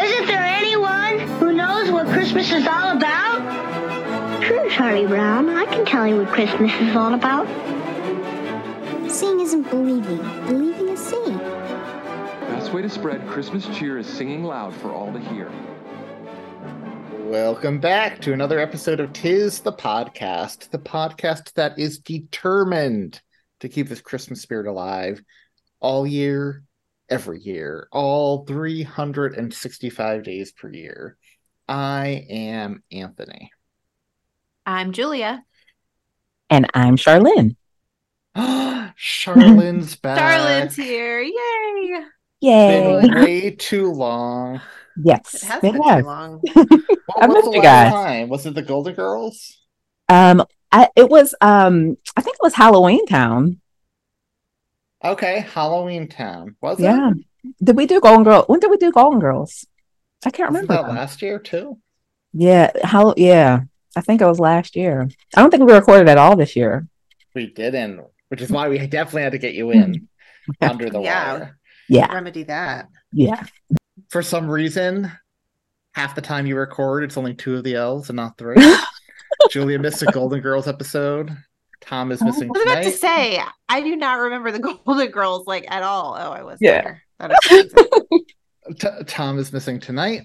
Isn't there anyone who knows what Christmas is all about? Sure, Charlie Brown. I can tell you what Christmas is all about. Seeing isn't believing. Believing is seeing. Best way to spread Christmas cheer is singing loud for all to hear. Welcome back to another episode of Tis the Podcast, the podcast that is determined to keep this Christmas spirit alive all year, every year, all 365 days per year. I am Anthony. I'm Julia. And I'm Charlyn. Charlyn's back. Charlyn's here. Yay. Yay. Been way too long. Yes. It has it been has. too long. What I was missed the you last guys. time? Was it the Golden Girls? Um I, it was um I think it was Halloween Town. Okay, Halloween Town. Was Yeah. it? Did we do Golden Girl? When did we do Golden Girls? I can't Wasn't remember. that last year too? Yeah, how yeah. I think it was last year. I don't think we recorded at all this year. We didn't, which is why we definitely had to get you in under the Yeah. wire. Yeah, Remedy that. yeah. For some reason, half the time you record, it's only two of the L's and not three. Julia missed a Golden Girls episode. Tom is missing I was about to say, I do not remember the Golden Girls like at all. Oh, I was Yeah. there. That. T- Tom is missing tonight.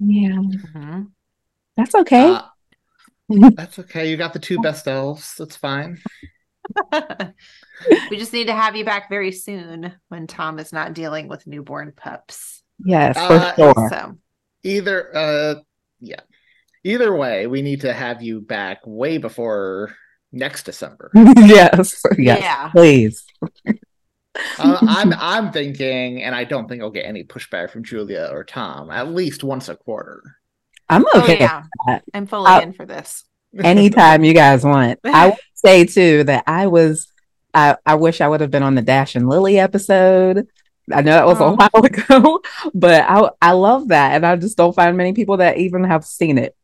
Yeah. Mhm. That's okay. Uh, that's okay. You got the two best elves. That's fine. we just need to have you back very soon when Tom is not dealing with newborn pups. yes, for uh, sure. So Either, uh, yeah. Either way, we need to have you back way before next December. yes. Yes. Yeah. Please. uh, I'm I'm thinking, and I don't think I'll get any pushback from Julia or Tom. At least once a quarter. I'm oh okay. yeah, that. I'm fully Uh, in for this. anytime you guys want. I would say too that I was I, I wish I would have been on the Dash and Lily episode. I know that was Oh. a while ago, but I I love that and I just don't find many people that even have seen it.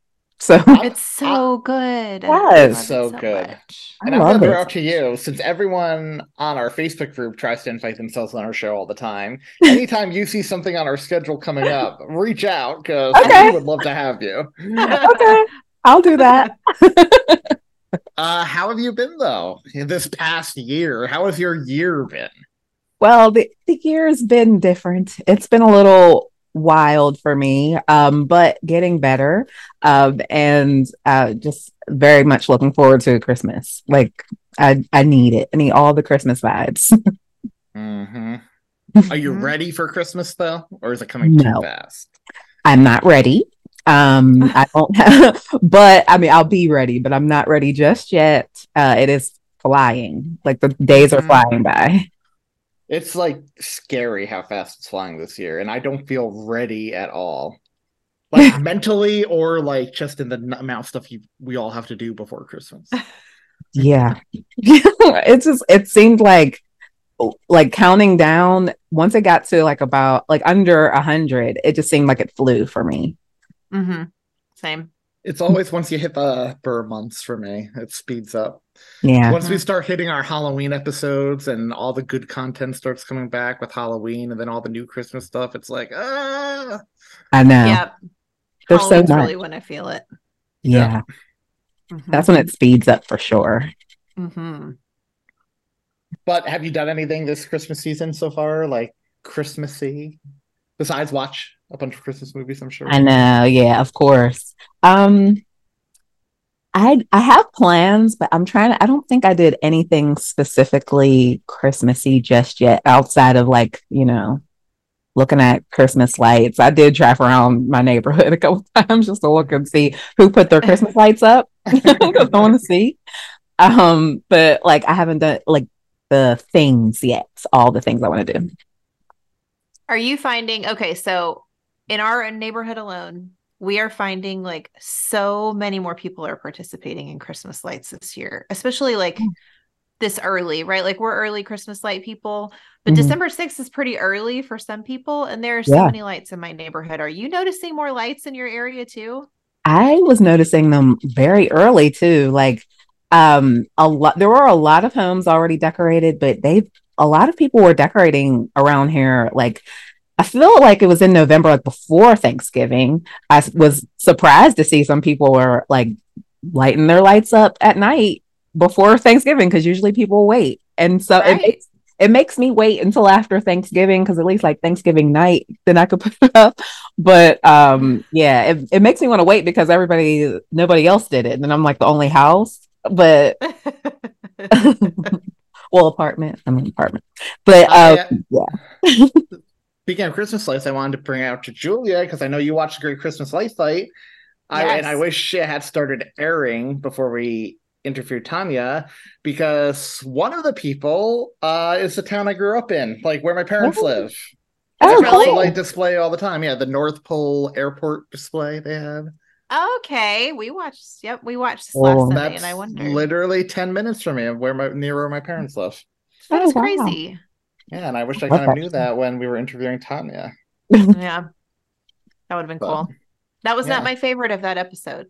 So It's so good. Yes. I love it So good. much. And I I'm gonna throw it. out to you, since everyone on our Facebook group tries to invite themselves on our show all the time. Anytime you see something on our schedule coming up, reach out because Okay. we would love to have you. okay, I'll do that. Uh, how have you been though in this past year? How has your year been? Well, the, the year's been different. It's been a little wild for me, um, but getting better. Um, and uh, just very much looking forward to Christmas. Like I, I need it. I need all the Christmas vibes. hmm Are you Mhm. ready for Christmas though, or is it coming No. too fast? I'm not ready. Um, I don't have, but I mean, I'll be ready, but I'm not ready just yet. Uh, it is flying. Like the days are Mhm. flying by. It's like scary how fast it's flying this year, and I don't feel ready at all. Like mentally, or like just in the amount of stuff you, we all have to do before Christmas. Yeah. it's just, it seemed like, like counting down, once it got to like about like under a hundred, it just seemed like it flew for me. Mm-hmm. Same. It's always once you hit the burr months for me, it speeds up. Yeah. Once we start hitting our Halloween episodes and all the good content starts coming back with Halloween and then all the new Christmas stuff, it's like, ah. I know. Yep. There's so Halloween's much. really when I feel it. Yeah. That's when it speeds up for sure. Mm-hmm. But have you done anything this Christmas season so far, like Christmassy, besides watch a bunch of Christmas movies? I'm sure. I know, yeah, of course. Um I I have plans, but I'm trying to I don't think I did anything specifically Christmassy just yet outside of like, you know, looking at Christmas lights. I did drive around my neighborhood a couple times just to look and see who put their Christmas lights up because I want to see. Um, but like I haven't done like the things yet, all the things I want to do. Are you finding okay? So in our neighborhood alone, we are finding like so many more people are participating in Christmas lights this year, especially like Mm. this early, right? Like we're early Christmas light people, but Mhm. December 6th is pretty early for some people. And there are so Yeah. many lights in my neighborhood. Are you noticing more lights in your area too? I was noticing them very early too. Like um a lot there were a lot of homes already decorated, but they a lot of people were decorating around here like I feel like it was in November, like before Thanksgiving. I was surprised to see some people were like lighting their lights up at night before Thanksgiving because usually people wait. And so it makes it makes me wait until after Thanksgiving because at least like Thanksgiving night, then I could put it up. But um, yeah, it, it makes me want to wait because everybody, nobody else did it, and I'm like the only house. But well, apartment. I'm an apartment. But I, uh, yeah, Speaking of Christmas lights, I wanted to bring out to Julia because I know you watched the Great Christmas Lights Light Fight. I, and I wish it had started airing before we interviewed Tanya because one of the people uh, is the town I grew up in, like where my parents Oh. live. Oh, There's also cool. light display all the time. Yeah, the North Pole Airport display they have. okay. We watched, yep, we watched this Oh, last Sunday and I wonder. literally ten minutes from me, where my near where my parents live. That's Oh, wow. crazy. Yeah, and I wish I kind of knew that when we were interviewing Tanya. Yeah. That would have been But, cool. That was yeah. not my favorite of that episode.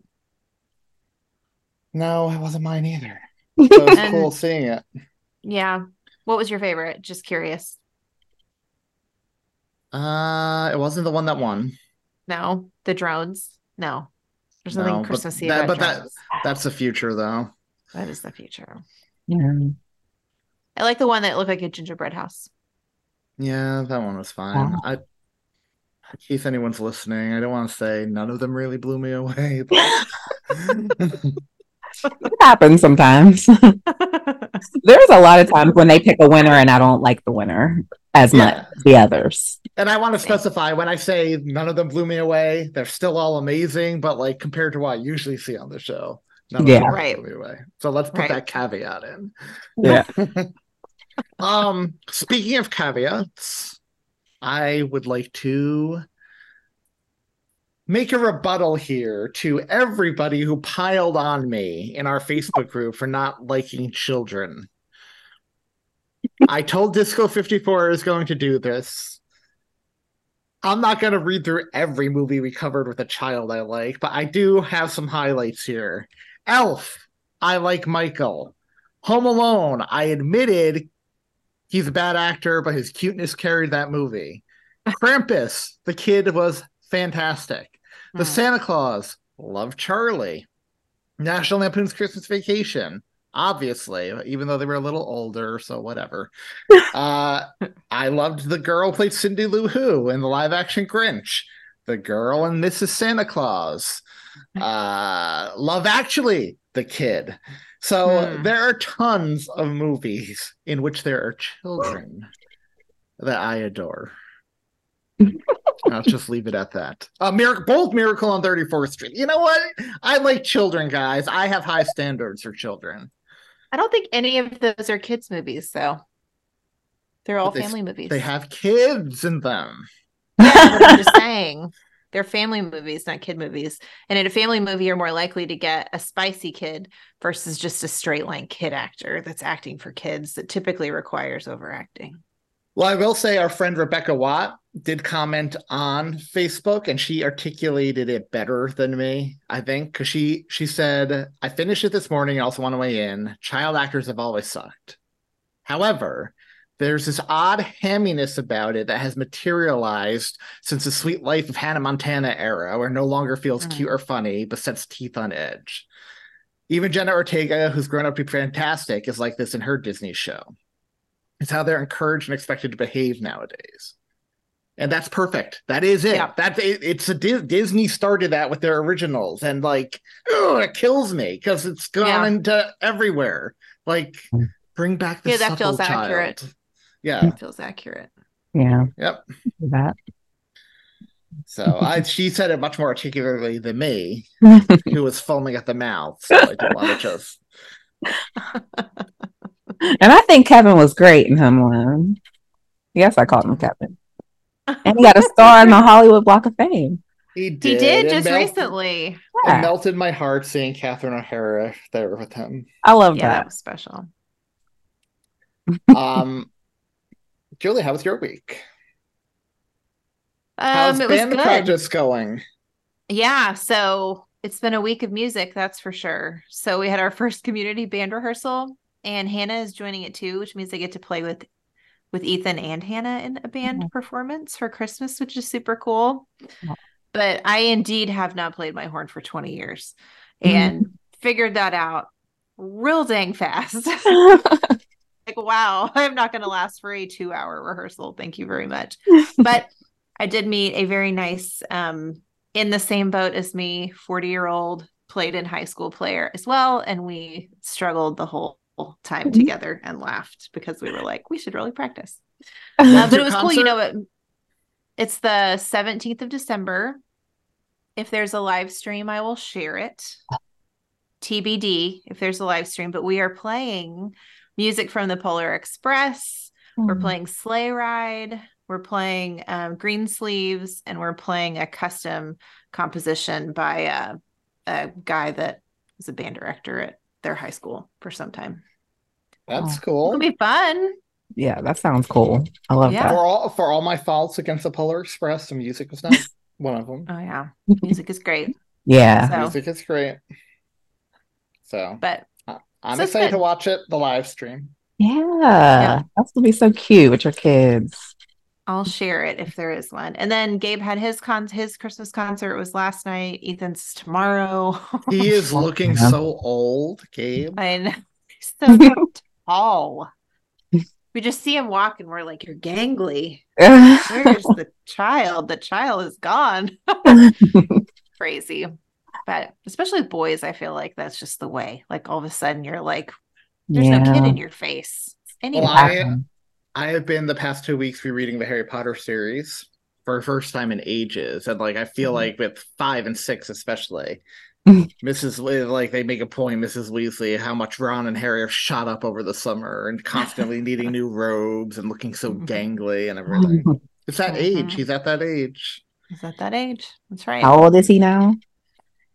No, it wasn't mine either. So it was And- cool seeing it. Yeah. What was your favorite? Just curious. Uh, it wasn't the one that won. No, the drones. No, there's No, nothing but Christmassy that, about But that—that's the future, though. that is the future. yeah. I like the one that looked like a gingerbread house. Yeah, that one was fine. Wow. I, in case anyone's listening, I don't want to say none of them really blew me away, but it happens sometimes. There's a lot of times when they pick a winner and I don't like the winner as much as the others. and I want to specify when I say none of them blew me away, they're still all amazing, but like compared to what I usually see on the show, none of Yeah. them Right. blew me away. So let's put Right. that caveat in. Yeah. Um, speaking of caveats, I would like to make a rebuttal here to everybody who piled on me in our Facebook group for not liking children. I told Disco 54 is going to do this. I'm not going to read through every movie we covered with a child I like, but I do have some highlights here. Elf, I like Michael. Home Alone, I admitted he's a bad actor, but his cuteness carried that movie. Krampus, the kid was fantastic. The Hmm. Santa Claus, love Charlie. National Lampoon's Christmas Vacation, obviously, even though they were a little older, so whatever. uh, I loved the girl played Cindy Lou Who in the live action Grinch. The girl and Mrs. Santa Claus. Uh, Love Actually, the kid. So Hmm. there are tons of movies in which there are children that I adore. I'll just leave it at that. Uh, Miracle, both Miracle on 34th Street. You know what? I like children, guys. I have high standards for children. I don't think any of those are kids' movies, though. They're all they- family movies. They have kids in them. Yeah, I'm just saying they're family movies, not kid movies. And in a family movie, you're more likely to get a spicy kid versus just a straight line kid actor that's acting for kids that typically requires overacting. Well, I will say our friend Rebecca Watt did comment on Facebook and she articulated it better than me, I think, because she she said, I finished it this morning. I also want to weigh in. Child actors have always sucked. However, there's this odd hamminess about it that has materialized since the sweet life of Hannah Montana era, where no longer feels Mm. cute or funny, but sets teeth on edge. Even Jenna Ortega, who's grown up to be fantastic, is like this in her Disney show. It's how they're encouraged and expected to behave nowadays. And that's perfect. That is it. Yeah. That it, it's a Dis- Disney started that with their originals, and like, oh, it kills me because it's gone Yeah. into everywhere. Like, bring back the Yeah, that supple feels child. accurate. Yeah. It feels accurate. Yeah. Yep. That. So I, she said it much more articulately than me, who was foaming at the mouth. So I didn't want to just. and I think Kevin was great in Home Alone. Yes, I called him Kevin. and he got a star in the Hollywood Walk of Fame. He did. He did just melt- recently. It Yeah, melted my heart seeing Catherine O'Hara there with him. I love Yeah, that that. was special. Um, Julie, how was your week? Um, How's it was band good. projects going? Yeah, so it's been a week of music, that's for sure. So we had our first community band rehearsal, and Hannah is joining it too, which means I get to play with with Ethan and Hannah in a band Mhm. performance for Christmas, which is super cool. But I indeed have not played my horn for 20 years Mhm. and figured that out real dang fast. like, wow, I'm not going to last for a two hour rehearsal. Thank you very much. But I did meet a very nice, um, in the same boat as me, 40 year old, played in high school player as well. And we struggled the whole time Mhm. together and laughed because we were like, we should really practice. Uh, but it your was cool. You know, it, it's the 17th of December. If there's a live stream, I will share it. TBD if there's a live stream, but we are playing music from the Polar Express. We're Mm. playing Sleigh Ride. We're playing um, Green Sleeves, and we're playing a custom composition by a, a guy that was a band director at their high school for some time. That's Oh. cool. It'll be fun. yeah, that sounds cool. I love Yeah. For that. all for all my faults against the Polar Express, the music was not one of them. Oh yeah, music is great. Yeah. So, Music is great. So but I'm So excited good. to watch it, the live stream. Yeah. That's gonna be so cute with your kids. I'll share it if there is one. And then Gabe had his con his Christmas concert was last night. Ethan's tomorrow. He is looking Yeah. so old, Gabe. I know. He's so tall. We just see him walk and we're like, You're gangly. Where's the child? The child is gone. Crazy. But especially with boys, I feel like that's just the way. Like all of a sudden you're like, there's no kid in your face. Anyway. Well, I I have been the past two weeks rereading the Harry Potter series for the first time in ages, and like I feel Mhm. like with five and six especially. Mrs. Wee- like they make a point, Mrs. Weasley, how much Ron and Harry have shot up over the summer and constantly needing new robes and looking so Mhm. gangly and everything. It's that age. Mhm. He's at that age. He's at that age. That's right. How old is he now?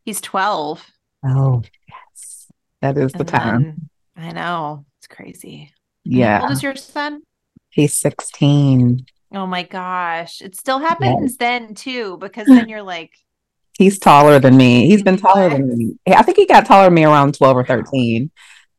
He's 12. Oh, yes. That is the time. then- I know. It's crazy. Yeah. How old is your son? He's 16. Oh my gosh. It still happens then too, because then you're like, He's taller than me. He's been taller than me. I think he got taller than me around 12 or 13.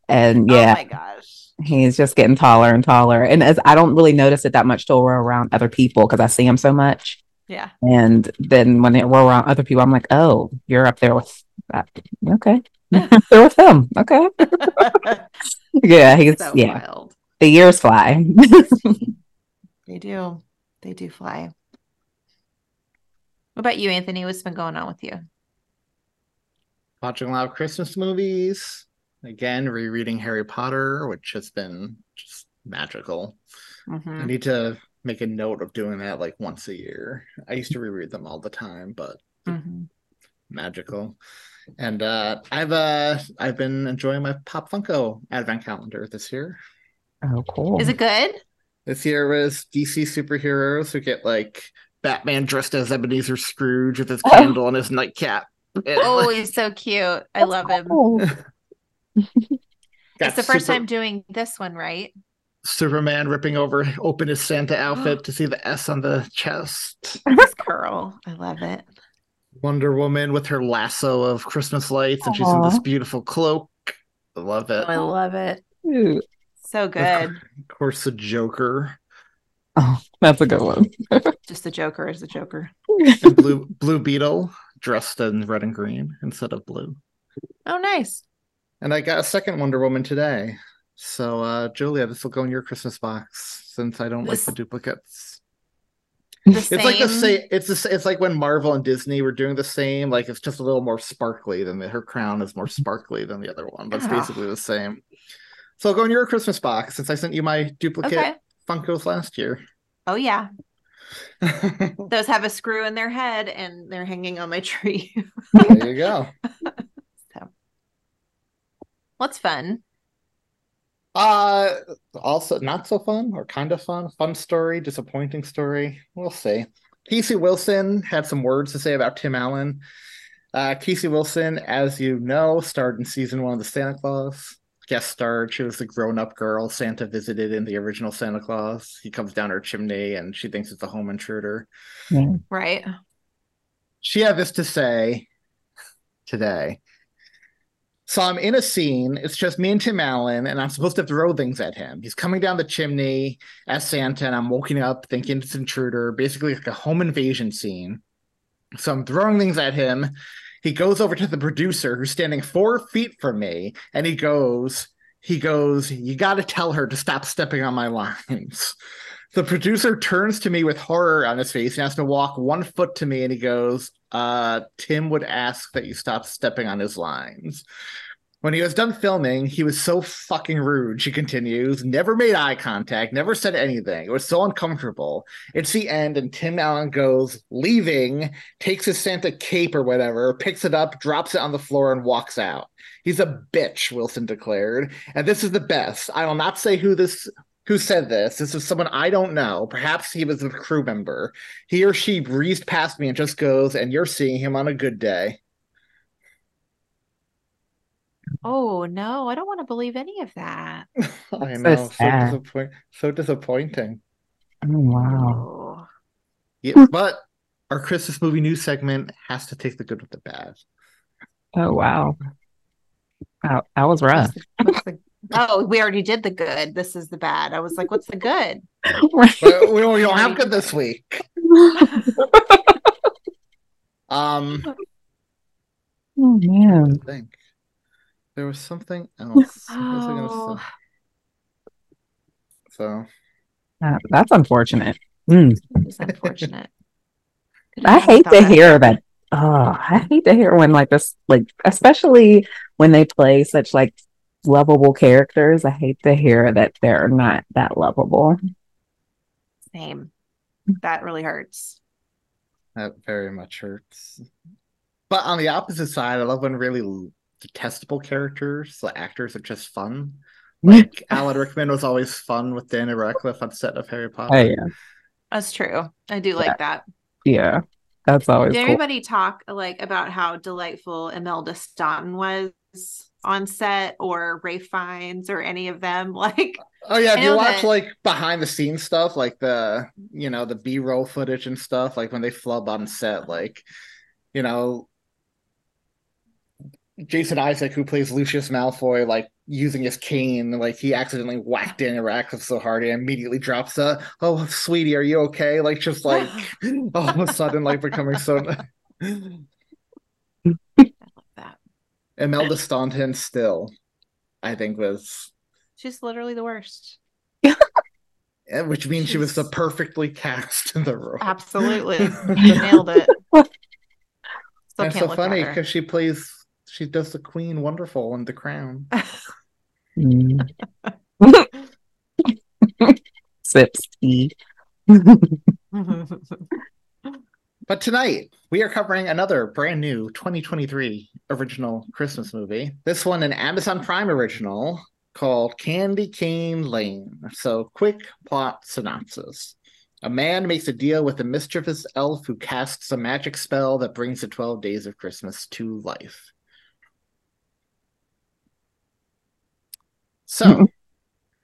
And oh yeah, oh my gosh. he's just getting taller and taller. And as I don't really notice it that much till we're around other people because I see him so much. Yeah. And then when they we're around other people, I'm like, oh, you're up there with that. Okay. there with him. Okay. yeah. He's, so yeah. wild. The years fly. They do. They do fly. What about you, Anthony? What's been going on with you? Watching a lot of Christmas movies. Again, rereading Harry Potter, which has been just magical. I Mhm. need to make a note of doing that like once a year. I used to reread them all the time, but Mhm. magical. And uh I've uh I've been enjoying my Pop Funko advent calendar this year. oh, cool. Is it good? This year was DC superheroes who get like Batman dressed as Ebenezer Scrooge with his Oh. candle and his nightcap. And, Oh, like, he's so cute. I love him. Cool. got It's the first Super- time doing this one, right? Superman ripping over open his Santa outfit to see the S on the chest. This curl. I love it. Wonder Woman with her lasso of Christmas lights, and she's in this beautiful cloak. I love it. Oh, I love it. Cute. So good. cour- Of course, the Joker Oh, that's a good one. Just the Joker is the Joker. and Blue Blue Beetle dressed in red and green instead of blue. Oh, nice. And I got a second Wonder Woman today. So, uh, Julia, this will go in your Christmas box since I don't This- like the duplicates. The It's like the same- same. It's the, it's like when Marvel and Disney were doing the same. Like it's just a little more sparkly than the, her crown is more sparkly than the other one, but it's Ah. basically the same. So I'll go in your Christmas box since I sent you my duplicate Okay. Funkos last year. Oh, yeah. Those have a screw in their head and they're hanging on my tree. there you go. so, What's fun? Uh also not so fun or kind of fun. Fun story, disappointing story. We'll see. Casey Wilson had some words to say about Tim Allen. Uh, Casey Wilson, as you know, starred in season one of the Santa Claus. Guest starred. She was the grown-up girl Santa visited in the original Santa Claus. He comes down her chimney and she thinks it's a home intruder. Yeah. Right. She had this to say today. So I'm in a scene. It's just me and Tim Allen, and I'm supposed to throw things at him. He's coming down the chimney as Santa, and I'm waking up thinking it's intruder, basically like a home invasion scene. So I'm throwing things at him. He goes over to the producer who's standing four feet from me, and he goes, he goes, you got to tell her to stop stepping on my lines. The producer turns to me with horror on his face and has to walk one foot to me, and he goes, uh, Tim would ask that you stop stepping on his lines. When he was done filming, he was so fucking rude, she continues, never made eye contact, never said anything. It was so uncomfortable. It's the end, and Tim Allen goes, leaving, takes his Santa cape or whatever, picks it up, drops it on the floor, and walks out. He's a bitch, Wilson declared. And this is the best. I will not say who this who said this. This is someone I don't know. Perhaps he was a crew member. He or she breezed past me and just goes, and you're seeing him on a good day. Oh no, I don't want to believe any of that. I know, so, sad. disappoint- so disappointing. Oh, wow. Yeah, hmm. but our Christmas movie news segment has to take the good with the bad. Oh, wow. Wow, that was rough. What's the- oh, we already did the good. This is the bad. I was like, what's the good? But we don't, we don't have good this week. Um, Oh, man. I think there was something else. What I gonna Oh. So That- that's unfortunate. Mm. it's unfortunate. I hate to that- hear that. Oh, I hate to hear when like this, like especially when they play such like lovable characters. I hate to hear that they're not that lovable. Same. That really hurts. that very much hurts. But on the opposite side, I love when really detestable characters, the actors, are just fun. Like Alan Rickman was always fun with Daniel Radcliffe on set of Harry Potter. Oh yeah, That's true. I do like that. yeah, that's always Did cool. everybody talk like about how delightful Imelda Staunton was on set or Ralph Fiennes or any of them? Like Oh yeah, if you watch that- like behind the scenes stuff, like the you know the B roll footage and stuff, like when they flub on set, like you know Jason Isaac, who plays Lucius Malfoy, like using his cane, like he accidentally whacked Daniel Radcliffe so hard he immediately drops a "Oh, sweetie, are you okay?" Like just like all of a sudden, like becoming so. I. Imelda Staunton still, I think was, She's literally the worst. eh, which means she was the perfectly cast in the role. Absolutely. Nailed it. Still And it's so funny because she plays, she does the Queen wonderful in The Crown. Mm. Sips tea. But tonight we are covering another brand new 2023 original Christmas movie. This one an Amazon Prime original called Candy Cane Lane. So, quick plot synopsis. A man makes a deal with a mischievous elf who casts a magic spell that brings the 12 days of Christmas to life. So, hmm.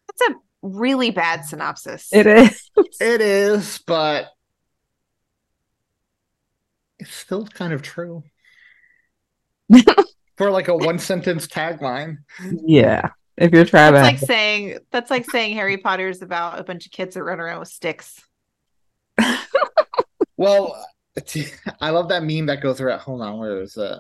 That's a really bad synopsis. It is. It is, but it's still kind of true. For like a one sentence tagline. Yeah. If you're trying That's to, like saying that's like saying Harry Potter is about a bunch of kids that run around with sticks. Well, I love that meme that goes around. Hold on, where is it?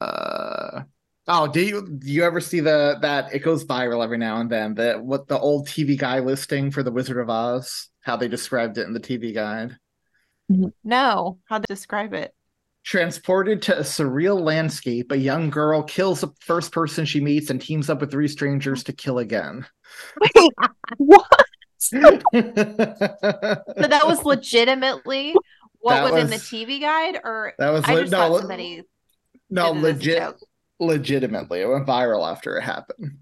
Uh oh, do you do you ever see the that it goes viral every now and then that what the old TV guy listing for the Wizard of Oz, how they described it in the TV guide? No, how to describe it? Transported to a surreal landscape, a young girl kills the first person she meets and teams up with three strangers to kill again. what? So that was legitimately what That was, in the TV guide, or That was I le- just no, le- somebody no did it legit. Legitimately. It went viral after it happened.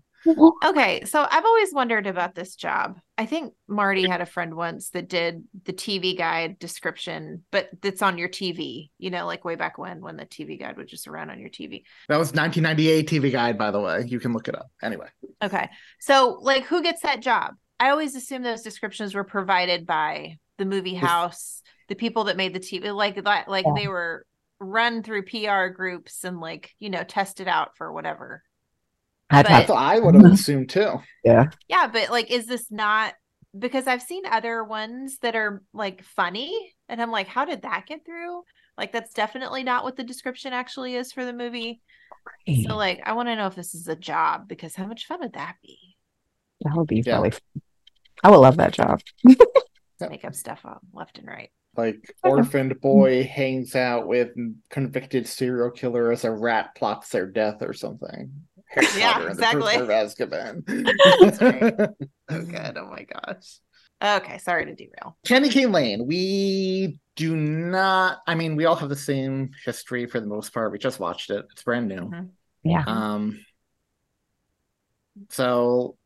Okay, so I've always wondered about this job. I think Marty had a friend once that did the TV guide description, but that's on your TV, you know, like way back when when the TV guide was just around on your TV. That was 1998 TV Guide, by the way. You can look it up. Anyway, Okay. So like who gets that job? I always assume those descriptions were provided by the movie house, the people that made the TV like that like Yeah. they were run through PR groups and like, you know, test it out for whatever. I'd But- have that's I would have assumed too. yeah. Yeah, but like, is this not because I've seen other ones that are like funny, and I'm like, how did that get through? Like, that's definitely not what the description actually is for the movie. So, like, I want to know if this is a job because how much fun would that be? That would be Yeah. really fun. I would love that job. Yeah. Make up stuff on left and right. Like orphaned boy hangs out with convicted serial killer as a rat plots their death or something. Harry Yeah, Potter and the exactly. Prisoner of Azkaban. That's great. Oh, good. Oh my gosh. Okay, sorry to derail. Candy Cane Lane. We do not. I mean, we all have the same history for the most part. We just watched it. It's brand new. Mhm. Yeah. Um. So,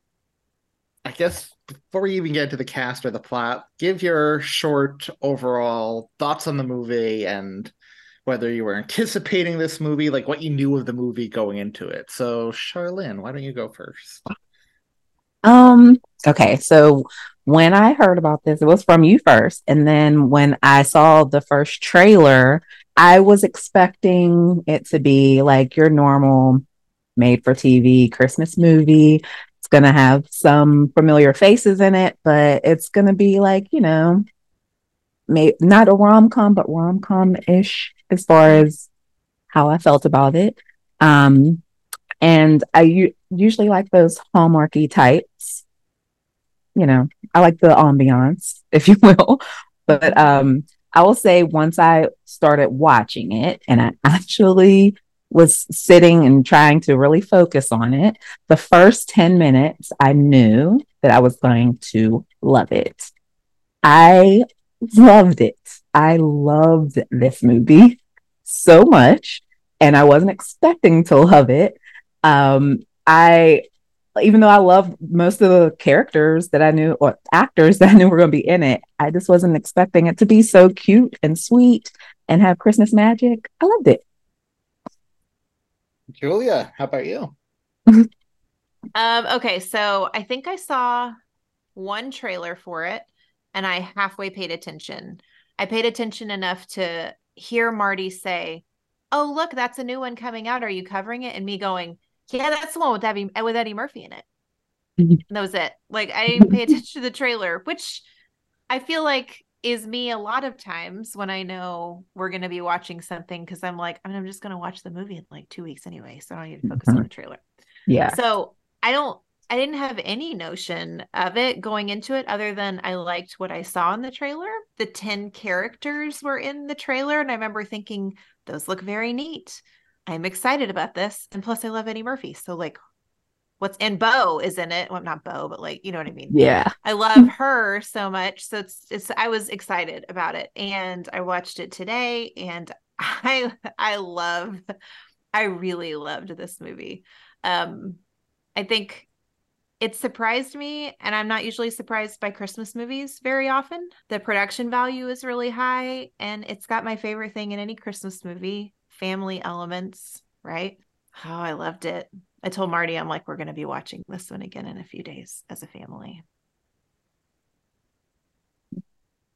I guess before we even get to the cast or the plot, give your short overall thoughts on the movie and whether you were anticipating this movie, like what you knew of the movie going into it. So, Charlyn, why don't you go first? Um, okay, so when I heard about this, it was from you first. And then when I saw the first trailer, I was expecting it to be like your normal made for TV Christmas movie. Going to have some familiar faces in it, but it's going to be like, you know, may not a rom com, but rom com ish as far as how I felt about it. Um, and I u- usually like those hallmarky types. You know, I like the ambiance, if you will. But um, I will say once I started watching it, and I actually was sitting and trying to really focus on it, the first 10 minutes, I knew that I was going to love it. I loved it. I loved this movie so much, and I wasn't expecting to love it. Um, I, even though I love most of the characters that I knew or actors that I knew were going to be in it, I just wasn't expecting it to be so cute and sweet and have Christmas magic. I loved it. Julia, how about you? Um, okay, so I think I saw one trailer for it and I halfway paid attention. I paid attention enough to hear Marty say, Oh, look, that's a new one coming out. Are you covering it? And me going, Yeah, that's the one with Eddie with Eddie Murphy in it. And that was it. Like I didn't pay attention to the trailer, which I feel like is me a lot of times when I know we're gonna be watching something because I'm like, I'm just gonna watch the movie in like two weeks anyway, so I don't need to focus on mm-hmm. the trailer. Yeah. So I don't I didn't have any notion of it going into it other than I liked what I saw in the trailer. The 10 characters were in the trailer and I remember thinking those look very neat. I'm excited about this and plus I love Eddie Murphy. So like what's and Bow is in it. Well, not Bow, but like you know what I mean. Yeah. I love her so much. So it's it's I was excited about it and I watched it today and I I love I really loved this movie. Um I think it surprised me and I'm not usually surprised by Christmas movies very often. The production value is really high and it's got my favorite thing in any Christmas movie, family elements, right? Oh, I loved it. I told Marty I'm like we're going to be watching this one again in a few days as a family.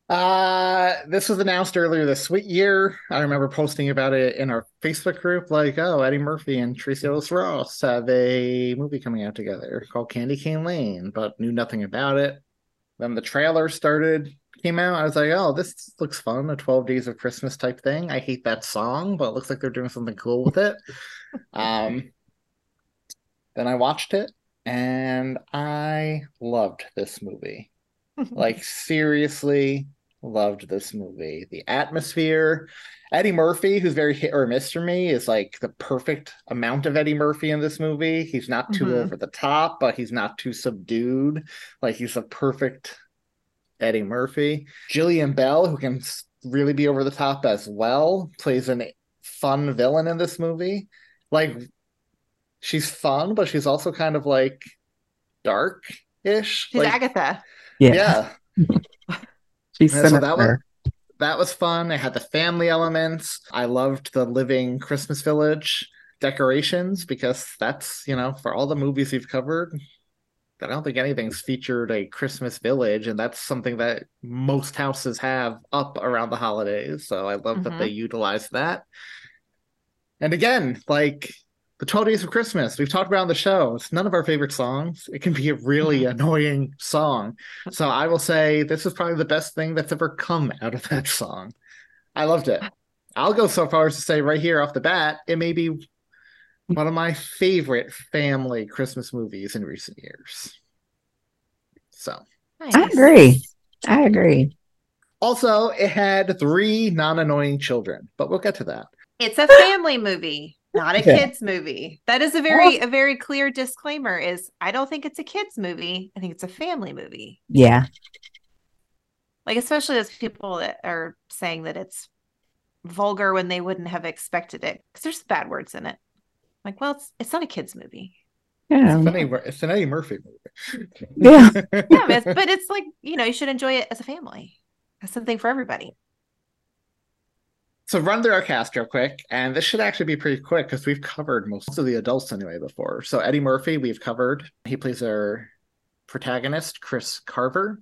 Uh, this was announced earlier this year. I remember posting about it in our Facebook group, like, oh, Eddie Murphy and Tracee Ellis Ross have a movie coming out together called Candy Cane Lane, but knew nothing about it. Then the trailer started, came out. I was like, oh, this looks fun, a 12 Days of Christmas type thing. I hate that song, but it looks like they're doing something cool with it. um, then I watched it and I loved this movie. like seriously loved this movie. The atmosphere. Eddie murphy who's very hit or miss for me is like the perfect amount of eddie murphy in this movie. He's not too Mhm. over the top but he's not too subdued. Like he's a perfect eddie murphy. Jillian bell who can really be over the top as well plays an fun villain in this movie. Like she's fun, but she's also kind of like dark-ish. She's like, Agatha. Yeah. yeah. She's Yeah, so that was that was fun. It had the family elements. I loved the living Christmas village decorations because that's you know for all the movies we've covered, I don't think anything's featured a Christmas village, and that's something that most houses have up around the holidays. So I love that Mhm. they utilize that. And again, like the 12 Days of Christmas, we've talked about on the show. It's none of our favorite songs. It can be a really mm-hmm. annoying song. So I will say this is probably the best thing that's ever come out of that song. I loved it. I'll go so far as to say right here off the bat, it may be one of my favorite family Christmas movies in recent years. So I agree. I agree. also it had three non-annoying children, but we'll get to that. It's a family movie, not a Yeah. kids movie. That is a very a very clear disclaimer is I don't think it's a kids movie. I think it's a family movie. Yeah. Like especially those people that are saying that it's vulgar when they wouldn't have expected it because there's bad words in it. Like, well, it's it's not a kids movie. Yeah. It's an Eddie, it's an Eddie Murphy movie. Yeah. Yeah, but it's, but it's like you know you should enjoy it as a family. That's something for everybody. So run through our cast real quick, and this should actually be pretty quick because we've covered most of the adults anyway before. So Eddie Murphy, we've covered. He plays our protagonist, Chris Carver.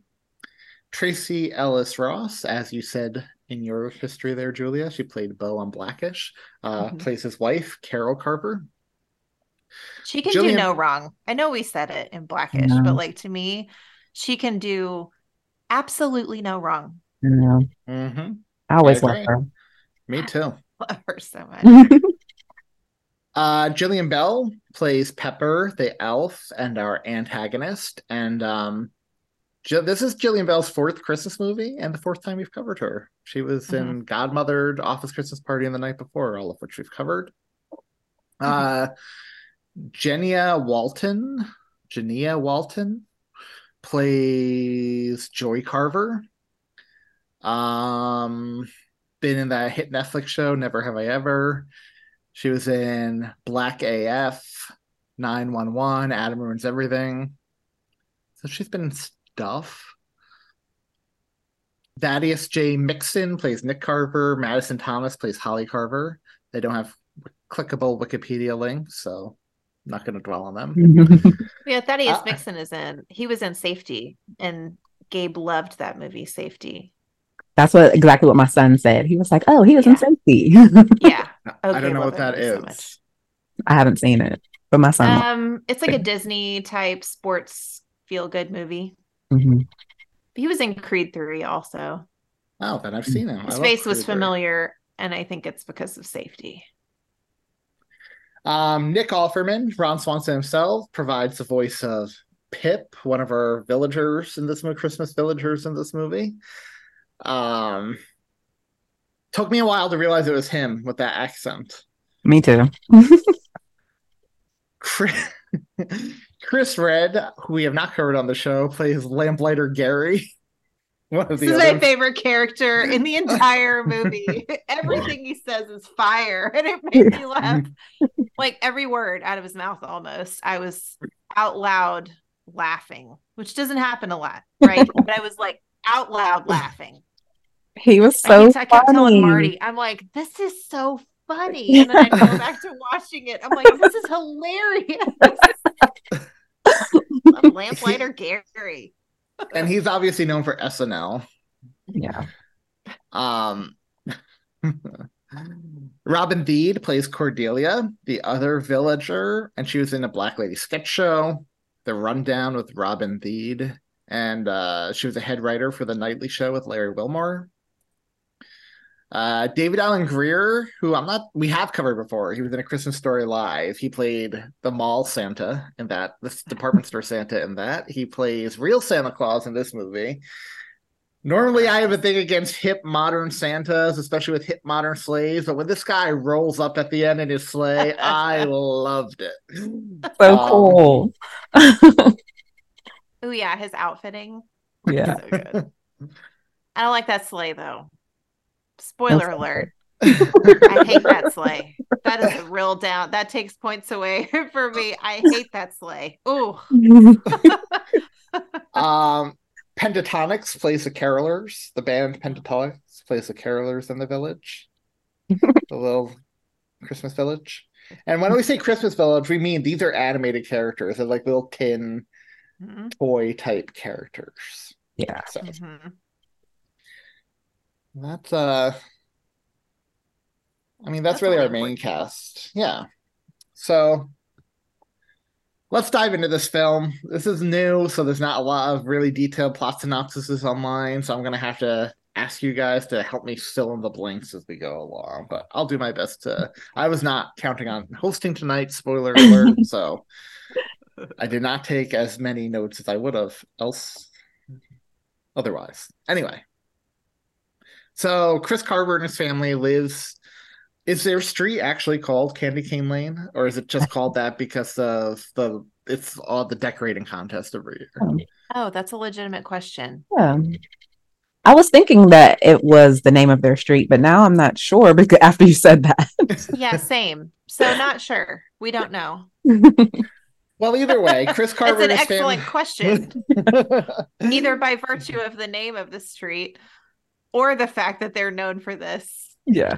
Tracee Ellis Ross, as you said in your history there, Julia, she played Bow on Blackish. Uh, Mhm. Plays his wife, Carol Carver. She can Jillian- do no wrong. I know we said it in Blackish, No. but like to me, she can do absolutely no wrong. I. Mm-hmm. I always I love her. Me too. Love her so much. Uh, Jillian Bell plays Pepper, the elf, and our antagonist. And um, Ji- this is Jillian Bell's fourth Christmas movie and the fourth time we've covered her. She was in Godmothered, Office Christmas Party, and The Night Before, all of which we've covered. Uh, Genneya Walton, Genneya Walton plays Joy Carver. Um, been in that hit Netflix show Never Have I Ever. She was in Black AF, 911, Adam Ruins Everything. So she's been in stuff. Thaddeus J. Mixon plays Nick Carver. Madison Thomas plays Holly Carver. They don't have clickable Wikipedia links, so I'm not going to dwell on them. Yeah, Thaddeus Uh, Mixon is in. He was in Safety, and Gabe loved that movie, Safety. That's what exactly what my son said. He was like, "Oh, he was in Yeah. safety." Yeah, I don't know what that that so I haven't seen it, but my son. um, it's like a Disney type sports feel good movie. Mhm. He was in Creed Three also. Oh, then I've seen him. I His love face was familiar, and I think it's because of Safety. Um, Nick Offerman, Ron Swanson himself, provides the voice of Pip, one of our villagers in this movie, Christmas villagers in this movie. Um, took me a while to realize it was him with that accent. Me too. Chris, Chris Redd, who we have not covered on the show, plays Lamplighter Gary. One of This the is my favorite character in the entire movie. Everything he says is fire, and it made me laugh. Like every word out of his mouth, almost. I was out loud laughing, which doesn't happen a lot, right? but I was like out loud laughing. He was I so kept, I kept telling funny. Marty, I'm like, this is so funny. And then I go back to watching it. I'm like, this is hilarious. Lamplighter Gary. and he's obviously known for SNL. Yeah. Um, Robin Thede plays Cordelia, the other villager, and she was in a Black Lady sketch show, The Rundown with Robin Thede, and uh, she was a head writer for The Nightly Show with Larry Wilmore. Uh, David Alan Grier, who I'm not, we have covered before. He was in A Christmas Story Live. He played the mall Santa in that, the department store Santa in that. He plays real Santa Claus in this movie. Normally, I have a thing against hip modern Santas, especially with hip modern sleighs. But when this guy rolls up at the end in his sleigh, I loved it. So Um, cool. Oh yeah, his outfitting. yeah. So good. I don't like that sleigh though. Spoiler Okay. alert. I hate that sleigh. That is a real down. That takes points away for me. I hate that sleigh. Ooh. um, Pentatonix plays the carolers. The band Pentatonix plays the carolers in the village, the little Christmas village. And when we say Christmas village, we mean these are animated characters. They're like little tin Mhm. toy type characters. Yeah. So Mhm. That's uh I mean that's, That's really our main cast. Yeah. So let's dive into this film. This is new, so there's not a lot of really detailed plot synopsises online. So I'm gonna have to ask you guys to help me fill in the blanks as we go along. But I'll do my best to I was not counting on hosting tonight, spoiler alert. so I did not take as many notes as I would have else otherwise. Anyway. So Chris Carver and his family lives is their street actually called Candy Cane Lane, or is it just called that because of the it's all the decorating contest every year? Hmm. Oh, that's a legitimate question. Yeah. I was thinking that it was the name of their street, but now I'm not sure because after you said that. Yeah, same. So not sure. We don't know. Well, either way, Chris It's Carver an excellent family. question. Either by virtue of the name of the street or the fact that they're known for this. yeah.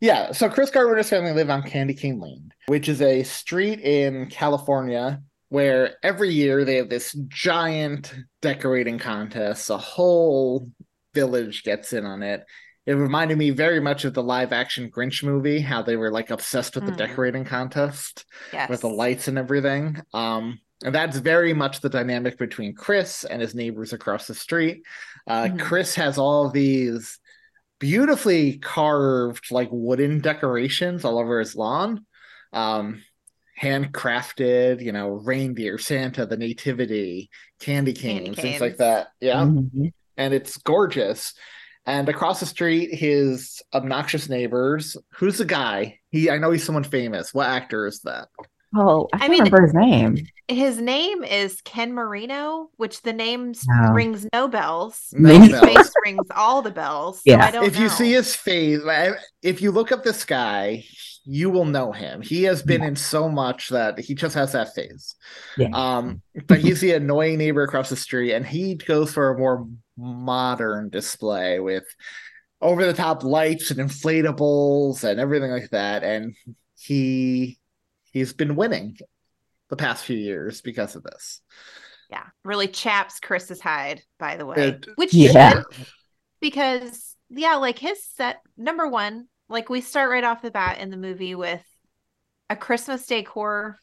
Yeah, so Chris Carver and his family live on Candy Cane Lane, which is a street in California where every year they have this giant decorating contest. A whole village gets in on it. It reminded me very much of the live action Grinch movie, how they were like obsessed with the Mm. decorating contest Yes. with the lights and everything. Um, and that's very much the dynamic between Chris and his neighbors across the street. Uh, Mhm. Chris has all these beautifully carved, like wooden decorations all over his lawn. Um, handcrafted, you know, reindeer, Santa, the nativity, candy canes, Candy things like that. Yeah Mhm. and it's gorgeous. And across the street, his obnoxious neighbors. Who's the guy? He, I know he's someone famous. What actor is that? Oh, I I can't mean- remember his name. His name is Ken Marino, which the name s- No. rings no bells. No His bells. face rings all the bells. So Yeah. I don't If you see his face, if you look up this guy, you will know him. He has been in so much that he just has that face. Yeah. Um, but he's the annoying neighbor across the street, and he goes for a more modern display with over the top lights and inflatables and everything like that. And he he's been winning the past few years because of this. yeah, really chaps Chris's hide, by the way. It- which Yeah. should, because yeah, like his set number one, like we start right off the bat in the movie with a Christmas decor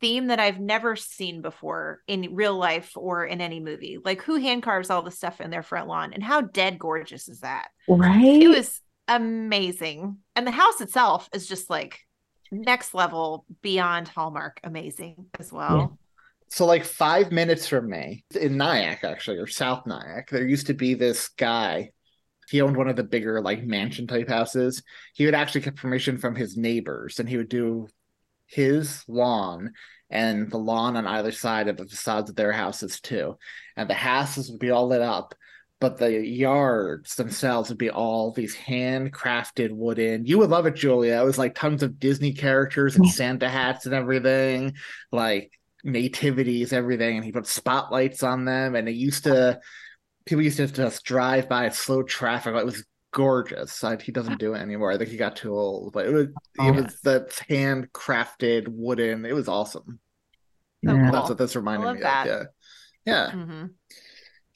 theme that I've never seen before in real life or in any movie. Like who hand carves all the stuff in their front lawn and how dead gorgeous is that? Right? It was amazing. And the house itself is just like next level beyond Hallmark amazing as well. So, like five minutes from me in Nyack, actually, or South Nyack, there used to be this guy. He owned one of the bigger, like mansion type houses. He would actually get permission from his neighbors, and he would do his lawn and the lawn on either side of the facades of their houses too. And the houses would be all lit up, but the yards themselves would be all these handcrafted wooden. You would love it, Julia. It was like tons of Disney characters and Santa hats and everything, like nativities, everything. And he put spotlights on them. And it used to, people used to just drive by slow traffic. It was gorgeous. I, he doesn't do it anymore. I think he got too old, but it was, Oh. it was that handcrafted wooden. It was awesome. So Yeah. cool. That's what this reminded me that. of. Yeah. Yeah. hmm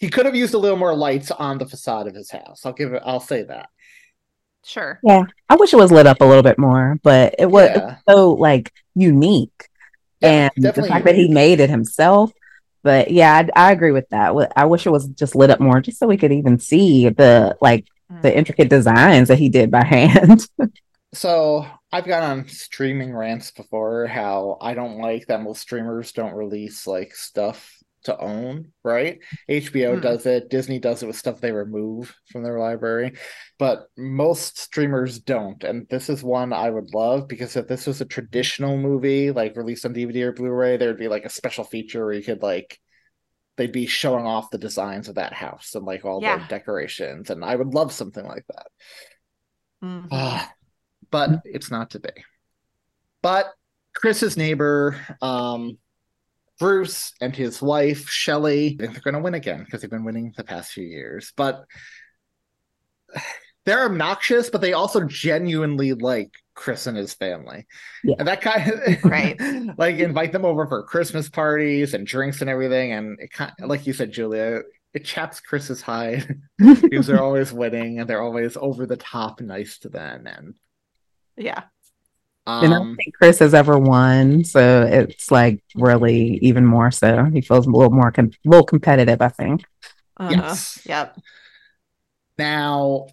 He could have used a little more lights on the facade of his house. I'll give it. I'll say that. Sure. Yeah. I wish it was lit up a little bit more, but it was Yeah. so like unique. Yeah, and the definitely fact that he made it himself. But yeah, I, I agree with that. I wish it was just lit up more, just so we could even see the like Mm. the intricate designs that he did by hand. So I've gone on streaming rants before how I don't like that most streamers don't release like stuff to own, right? HBO Hmm. does it, Disney does it with stuff they remove from their library, but most streamers don't. And this is one I would love because if this was a traditional movie, like released on DVD or Blu-ray, there'd be like a special feature where you could like they'd be showing off the designs of that house and like all Yeah. the decorations. And I would love something like that. Mhm. Ah, but it's not to be. But Chris's neighbor, um, Bruce, and his wife, Shelley, I think they're going to win again because they've been winning the past few years. But they're obnoxious, but they also genuinely like Chris and his family. Yeah. And that kind of Right. like invite them over for Christmas parties and drinks and everything. And it kind of, like you said, Julia, it chaps Chris's hide because they're always winning and they're always over the top nice to them. And Yeah. And I um, don't think Chris has ever won, so it's like really even more so. He feels a little more com- a little competitive, I think. Uh-huh. Yes. Yep. Now,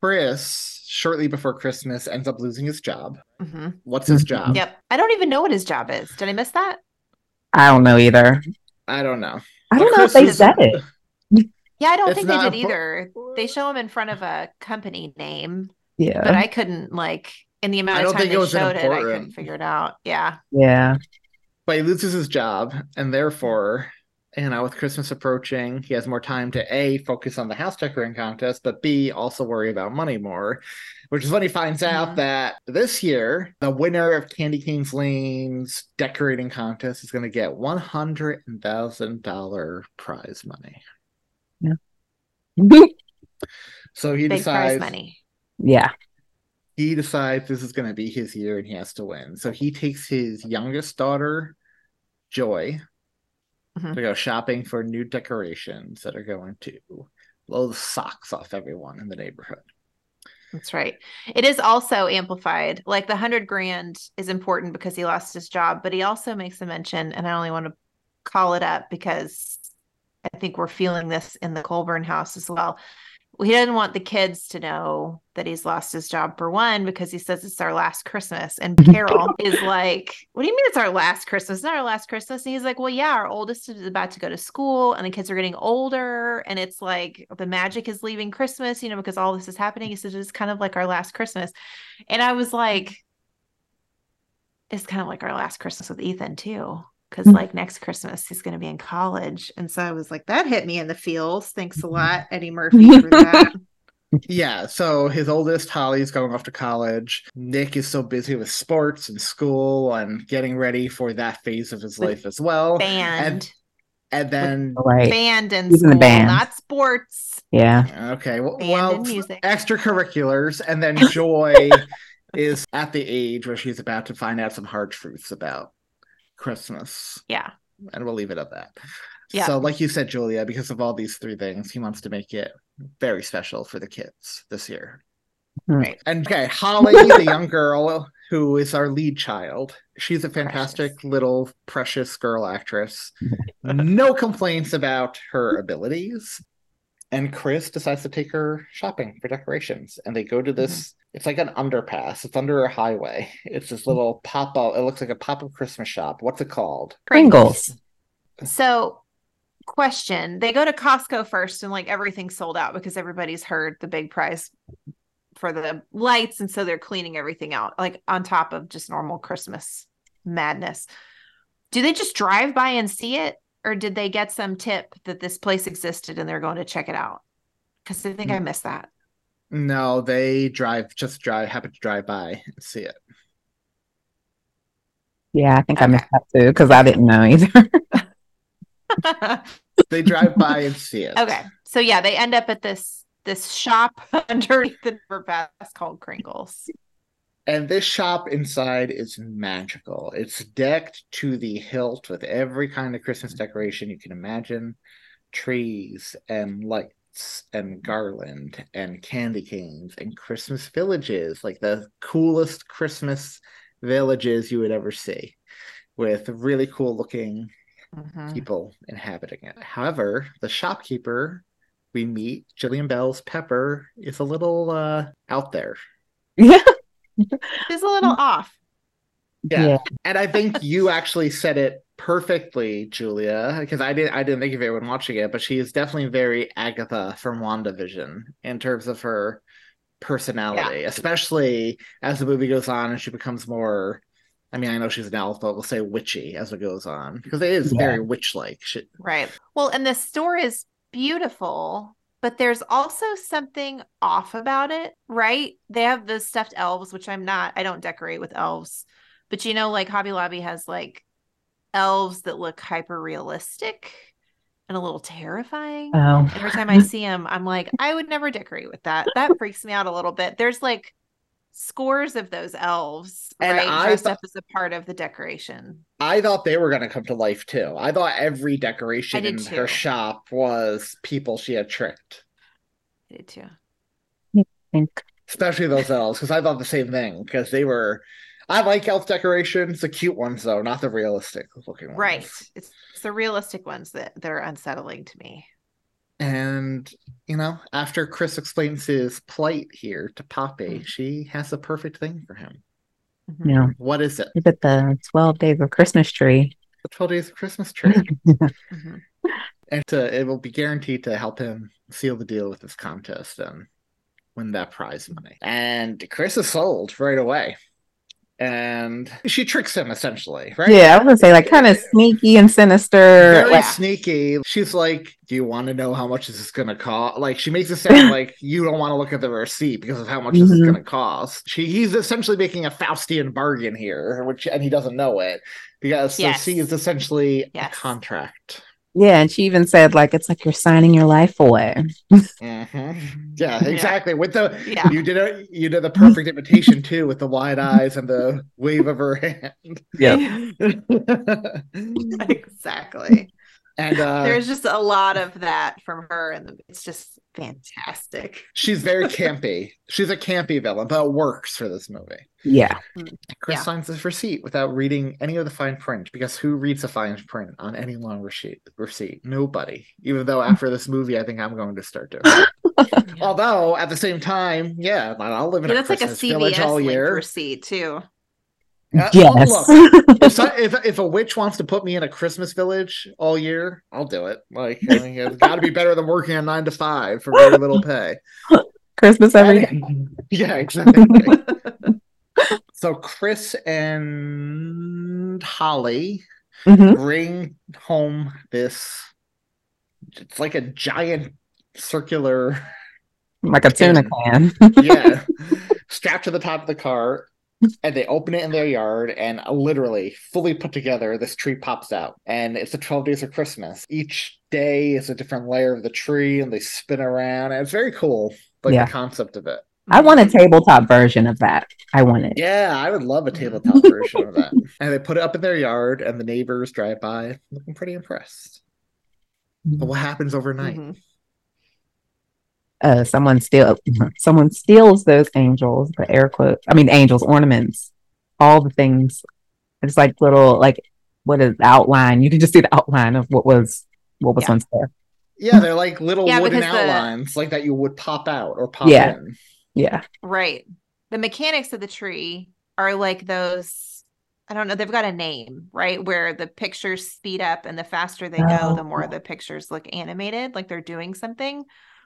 Chris, shortly before Christmas, ends up losing his job. hmm What's his Mhm. job? Yep. I don't even know what his job is. Did I miss that? I don't know either. I don't know. I don't But know if they said it. Yeah, I don't It's think they did impor- either. They show him in front of a company name, Yeah, but I couldn't like in the amount of time think it they showed it, I couldn't figure it out. Yeah. yeah. But he loses his job, and therefore, you know, with Christmas approaching, he has more time to A, focus on the house decorating contest, but B, also worry about money more. Which is when he finds out Mhm. that this year, the winner of Candy Cane's Lane's decorating contest is going to get $100,000 prize money. Yeah. so he Big prize decides money. Yeah. he decides this is going to be his year and he has to win. So he takes his youngest daughter, Joy, Mhm. to go shopping for new decorations that are going to blow the socks off everyone in the neighborhood. That's right. It is also amplified. Like the hundred grand is important because he lost his job, but he also makes a mention, and I only want to call it up because I think we're feeling this in the Colburn house as well. He doesn't want the kids to know that he's lost his job for one, because he says it's our last Christmas. And Carol is like, What do you mean it's our last Christmas? It's not our last Christmas. And he's like, Well, yeah, our oldest is about to go to school and the kids are getting older. And it's like the magic is leaving Christmas, you know, because all this is happening. He says it's kind of like our last Christmas. And I was like, It's kind of like our last Christmas with Ethan, too. Because Mhm. like next Christmas he's going to be in college, and so I was like, that hit me in the feels. Thanks a lot, Eddie Murphy, for that. Yeah, so his oldest, Holly's going off to college. Nick is so busy with sports and school and getting ready for that phase of his With life as well. Band, And then, Right. band, and He's in the school, band. not sports. Yeah. okay, well, well music. extracurriculars. And then Joy is at the age where she's about to find out some hard truths about Christmas. Yeah, And we'll leave it at that. Yeah. So, like you said, Julia, because of all these three things, he wants to make it very special for the kids this year. Hmm. right. And okay, Holly, the young girl who is our lead child, she's a fantastic Precious. little precious girl actress. No complaints about her abilities. And Chris decides to take her shopping for decorations. And they go to this, mm-hmm. it's like an underpass. It's under a highway. It's this little pop up, it looks like a pop up Christmas shop. What's it called? Pringles. So, question: They go to Costco first, and like everything's sold out because everybody's heard the big price for the lights, and so they're cleaning everything out, like on top of just normal Christmas madness. Do they just drive by and see it, or did they get some tip that this place existed and they're going to check it out? Because I think I mm. missed that. No, they drive, just drive, happen to drive by and see it. Yeah, I think I missed that too because I didn't know either. They drive by and see it. okay, so yeah, they end up at this this shop underneath the overpass called Kringles. And this shop inside is magical. It's decked to the hilt with every kind of Christmas decoration you can imagine trees and lights and garland and candy canes and Christmas villages, like the coolest Christmas villages you would ever see, with really cool looking Mhm. people inhabiting it. However, the shopkeeper we meet, Jillian Bell's Pepper, is a little uh, out there. yeah. She's a little off. Yeah. Yeah. And I think you actually said it perfectly, Julia, because I didn't I didn't think of it when watching it, but she is definitely very Agatha from WandaVision in terms of her personality, especially as the movie goes on and she becomes more I mean, I know she's an elf, but we'll say witchy as it goes on. Because it is Yeah. very witch like. Right. Well, and the store is beautiful, but there's also something off about it, right? They have the stuffed elves, which I'm not, I don't decorate with elves. But you know, like Hobby Lobby has like elves that look hyper realistic and a little terrifying. Oh. Every time I see them, I'm like, I would never decorate with that. That freaks me out a little bit. There's like scores of those elves, And right? I Dressed thought- up as a part of the decoration. I thought they were going to come to life too. I thought every decoration in her shop was people she had tricked, I did too. especially those elves, because I thought the same thing. Because they were, I like elf decorations, the cute ones though, not the realistic looking ones. Right. It's, it's the realistic ones that, that are unsettling to me. And you know, after Chris explains his plight here to Poppy, Mm-hmm. she has the perfect thing for him. Mhm. Yeah. What is it? Is it the 12 days of Christmas tree? The Twelve Days of Christmas tree. Mhm. and to, it will be guaranteed to help him seal the deal with this contest and win that prize money. And Chris is sold right away. And she tricks him essentially, right? Yeah, I was gonna say like kind of sneaky and sinister. Very Like, sneaky. She's like, Do you want to know how much this is going to cost? Like, she makes it sound like you don't want to look at the receipt because of how much this is Mhm. going to cost. She, he's essentially making a Faustian bargain here, which, and he doesn't know it because so Yes. she is essentially Yes. a contract. Yeah, and she even said like it's like you're signing your life away. Mhm. Yeah, exactly. With the Yeah. you did a you did the perfect imitation too, with the wide eyes and the wave of her hand. Yeah. exactly. And uh, There's just a lot of that from her, and it's just fantastic. she's very campy. She's a campy villain, but it works for this movie. Yeah, Chris Yeah. signs this receipt without reading any of the fine print because who reads the fine print on any long receipt? Receipt, nobody. Even though after this movie, I think I'm going to start doing. it. Although at the same time, yeah, I'll live in Yeah, a that's like a Christmas village CVS all year. receipt too. Uh, yes. look, if, so- if if a witch wants to put me in a Christmas village all year, I'll do it. Like I mean, it's got to be better than working a nine to five for very little pay. Christmas every day. Yeah, exactly. so Chris and Holly Mhm. bring home this. It's like a giant circular, like a tuna can. yeah, strapped to the top of the car. And they open it in their yard, and literally, fully put together, this tree pops out. And it's the 12 days of Christmas. Each day is a different layer of the tree, and they spin around. And it's very cool, like Yeah. the concept of it. I want a tabletop version of that. I want it. Yeah, I would love a tabletop version of that. And they put it up in their yard, and the neighbors drive by looking pretty impressed. But what happens overnight? Mhm. Uh, someone steal someone steals those angels, the air quotes. I mean, angels ornaments, all the things. It's like little like what is the outline? You can just see the outline of what was what was Yeah. once there. Yeah, they're like little Yeah, wooden because the- outlines, like that you would pop out or pop Yeah. in. Yeah, Right. The mechanics of the tree are like those. I don't know. They've got a name, right? Where the pictures speed up, and the faster they go, the more Oh. the pictures look animated, like they're doing something,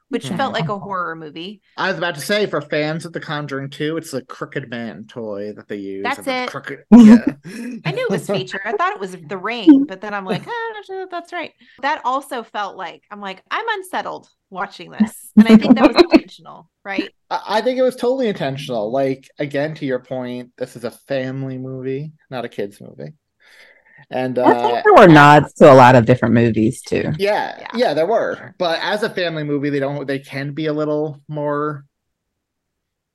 which felt like a horror movie. I was about to say, for fans of The Conjuring 2, it's the Crooked Man toy that they use. That's it. Crooked... Yeah. I knew it was featured. I thought it was The Ring, but then I'm like, ah, sure that that's right. That also felt like I'm like I'm unsettled watching this, and I think that was intentional, right? I I think it was totally intentional. Like, again, to your point, this is a family movie, not a kids' movie. And uh, there were nods to a lot of different movies too. Yeah, Yeah. yeah, there were. But as a family movie, they don't they can be a little more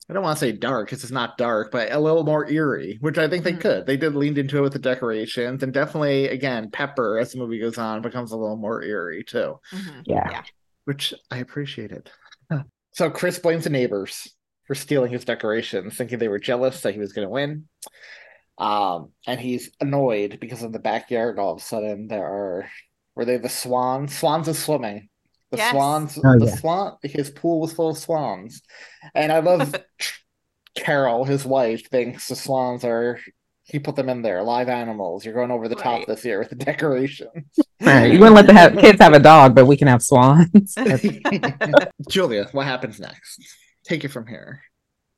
I don't want to say dark because it's not dark, but a little more eerie, which I think they Mhm. could. They did leaned into it with the decorations and definitely again, Pepper as the movie goes on becomes a little more eerie too, Mhm. Yeah. which I appreciated. so Chris blames the neighbors for stealing his decorations, thinking they were jealous that he was going to win. Um, and he's annoyed because in the backyard, all of a sudden there are were they the swans? Swans are swimming. The Yes. swans, Oh, the yeah. swan, his pool was full of swans, and I love Carol, his wife, thinks the swans are. He put them in there, live animals. You're going over the top this year with the decorations. All right, you wouldn't let the ha- kids have a dog, but we can have swans. Julia, what happens next? Take it from here.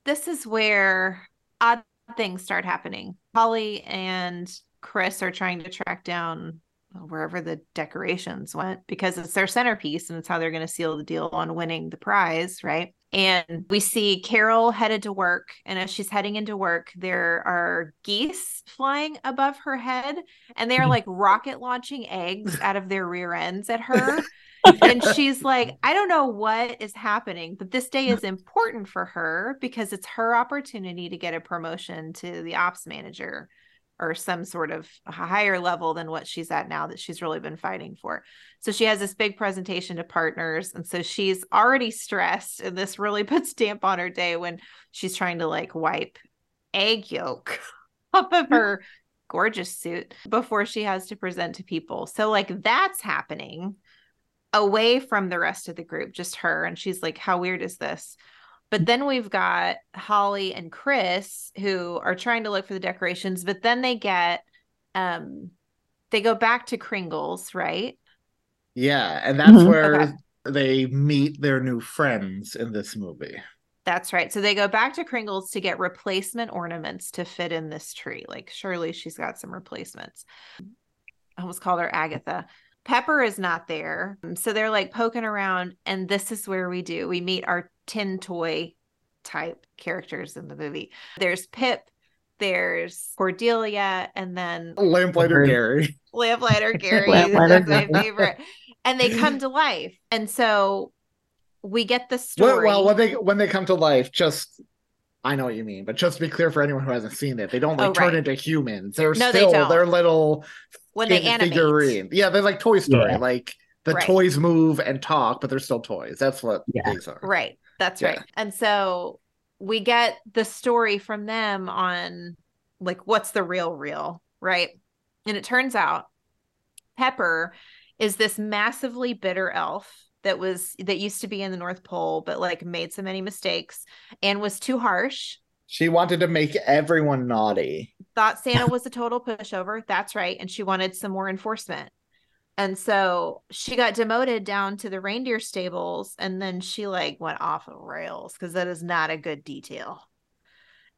this is where odd things start happening. Holly and Chris are trying to track down wherever the decorations went because it's their centerpiece and it's how they're going to seal the deal on winning the prize, right? And we see Carol headed to work. And as she's heading into work, there are geese flying above her head and they're hmm. like rocket launching eggs out of their rear ends at her. and she's like, I don't know what is happening, but this day is important for her because it's her opportunity to get a promotion to the ops manager or some sort of higher level than what she's at now that she's really been fighting for. So she has this big presentation to partners. And so she's already stressed. And this really puts damp on her day when she's trying to like wipe egg yolk off of her gorgeous suit before she has to present to people. So, like, that's happening away from the rest of the group, just her. And she's like, How weird is this? But then we've got Holly and Chris who are trying to look for the decorations, but then they get um they go back to Kringle's, right? Yeah, and that's Mhm. where Okay. they meet their new friends in this movie. That's right. So they go back to Kringle's to get replacement ornaments to fit in this tree. Like surely she's got some replacements. I almost called her Agatha. Pepper is not there. Um, so they're like poking around and this is where we do. We meet our tin toy type characters in the movie. There's Pip, there's Cordelia, and then Lamplighter Gary. Lamplighter Gary. Lamplighter That's my favorite. And they come to life. And so we get the story. well, when they when they come to life, just I know what you mean, but just to be clear for anyone who hasn't seen it, they don't like Oh, turn into humans. They're No, still they're little when they animate. Figurine. Yeah, they're like Toy Story. Yeah. Like the Right. toys move and talk, but they're still toys. That's what Yeah. these are. Right. That's Yeah. right. And so we get the story from them on like what's the real real, right? And it turns out Pepper is this massively bitter elf that was that used to be in the North Pole but like made so many mistakes and was too harsh. She wanted to make everyone naughty. Thought Santa was a total pushover. That's right. And she wanted some more enforcement. And so she got demoted down to the reindeer stables and then she like went off the rails because that is not a good detail.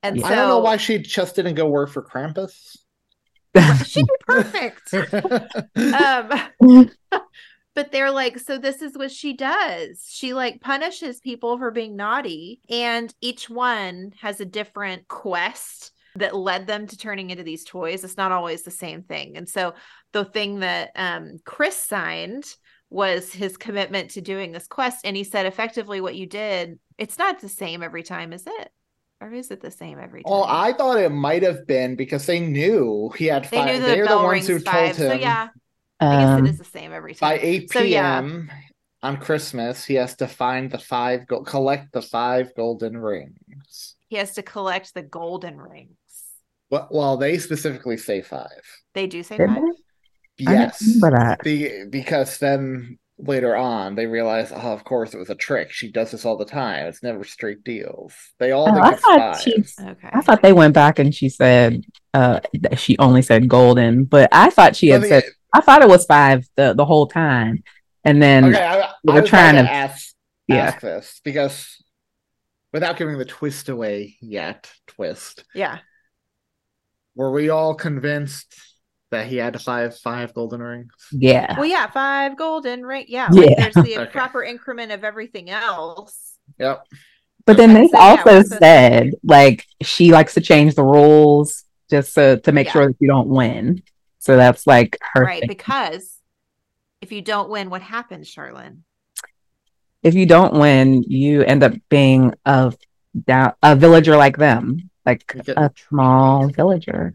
And so I don't know why she just didn't go work for Krampus. she'd be perfect. um but they're like so this is what she does. She like punishes people for being naughty and each one has a different quest that led them to turning into these toys. It's not always the same thing. And so the thing that um chris signed was his commitment to doing this quest and he said effectively what you did it's not the same every time is it? Or is it the same every time? Well, I thought it might have been because they knew he had they five. knew that They're the the ones rings who five. Told him so yeah i guess Um, it is the same every time by 8 So, yeah. p.m. on Christmas, he has to find the five, go- collect the five golden rings. he has to collect the golden rings. Well, well, they specifically say five. They do say did five. they? Yes, didn't remember that. the because then later on they realize, oh, of course it was a trick. She does this all the time. It's never straight deals. They all Oh, think I thought five. she. Okay. I thought they went back and she said uh that she only said golden, but I thought she Well, had the- said I thought it was five the the whole time, and then okay, I, I they were was trying trying to to- ask, yeah. ask this because without giving the twist away yet, twist. Yeah. Were we all convinced that he had five five golden rings? yeah, Well, yeah, five golden ring. Yeah. Yeah. Like there's the Okay. proper increment of everything else. Yep. But then they also said like she likes to change the rules just to, to make Yeah. sure that you don't win. So that's like her right. thing. Because if you don't win, what happens, Charlyn? If you don't win, you end up being a down a villager like them, like get- a small villager.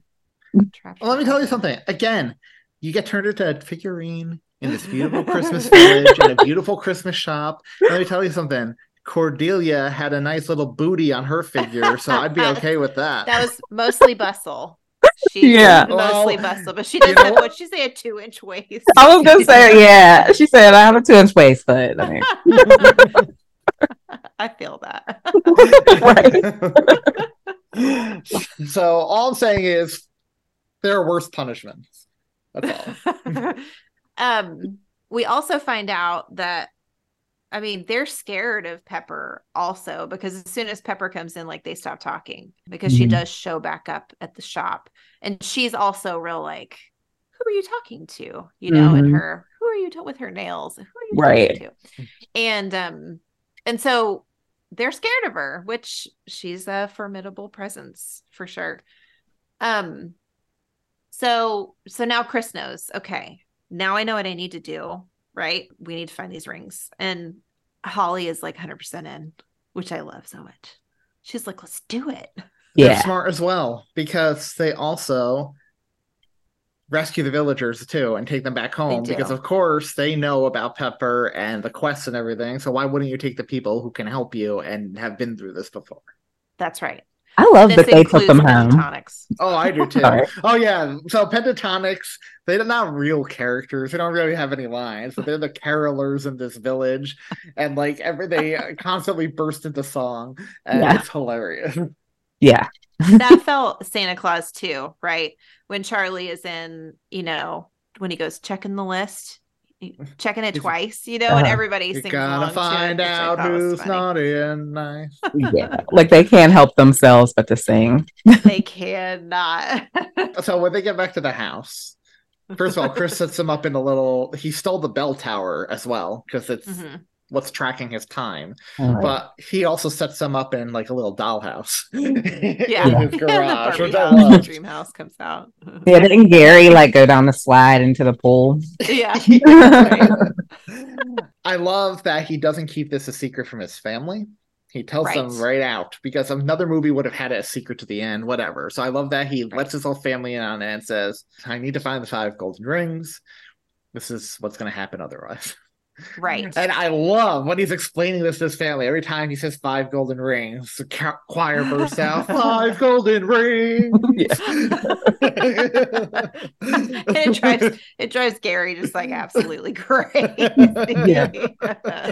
Well, let me tell you something. Again, you get turned into a figurine in this beautiful Christmas village in a beautiful Christmas shop. Let me tell you something. Cordelia had a nice little booty on her figure, so I'd be okay with that. That was mostly bustle. She Yeah. mostly Well, bustle, but she does you know have what? what she say a two inch waist. I was gonna say, yeah. She said I have a two inch waist, but I mean, I feel that. Right. So all I'm saying is there are worse punishments. That's all. um we also find out that I mean they're scared of Pepper also because as soon as Pepper comes in like they stop talking because she Mhm. does show back up at the shop and she's also real like who are you talking to? You know, and Mhm. her, who are you ta- with her nails? Who are you Right. talking to? And um, and so they're scared of her, which she's a formidable presence for sure. Um, so so now Chris knows. Okay, now I know what I need to do. Right, we need to find these rings, and Holly is like 100 percent in, which I love so much. She's like, let's do it. They're Yeah. smart as well because they also rescue the villagers too and take them back home because of course they know about Pepper and the quests and everything. So why wouldn't you take the people who can help you and have been through this before? That's right. I love This that they took them home. Pentatonix. Oh, I do too. Sorry. oh yeah. So Pentatonix, they're not real characters. They don't really have any lines, but they're the carolers in this village, and like every they constantly burst into song, and Yeah. it's hilarious. Yeah. that felt Santa Clause too, right? When Charlie is in, you know, when he goes checking the list, he- checking it twice, you know, and Uh-huh. everybody You sings gotta along to it, find which out who's funny. naughty and nice. Yeah. like they can't help themselves but to sing. They cannot. so when they get back to the house, first of all, Chris sets him up in a little. He stole the bell tower as well because it's Mhm. What's tracking his time. Right. But he also sets them up in like a little dollhouse. Yeah. in his garage, Barbie which I house, the love. dream house comes out. Yeah, didn't Gary like go down the slide into the pool? yeah. I love that he doesn't keep this a secret from his family. He tells them Right. right out because another movie would have had it a secret to the end, whatever. So I love that he lets his whole family in on it and says, I need to find the five golden rings. This is what's going to happen otherwise. Right. And I love when he's explaining this to his family. Every time he says five golden rings, the choir bursts out, five golden rings. And it drives it drives Gary just like absolutely crazy. Yeah.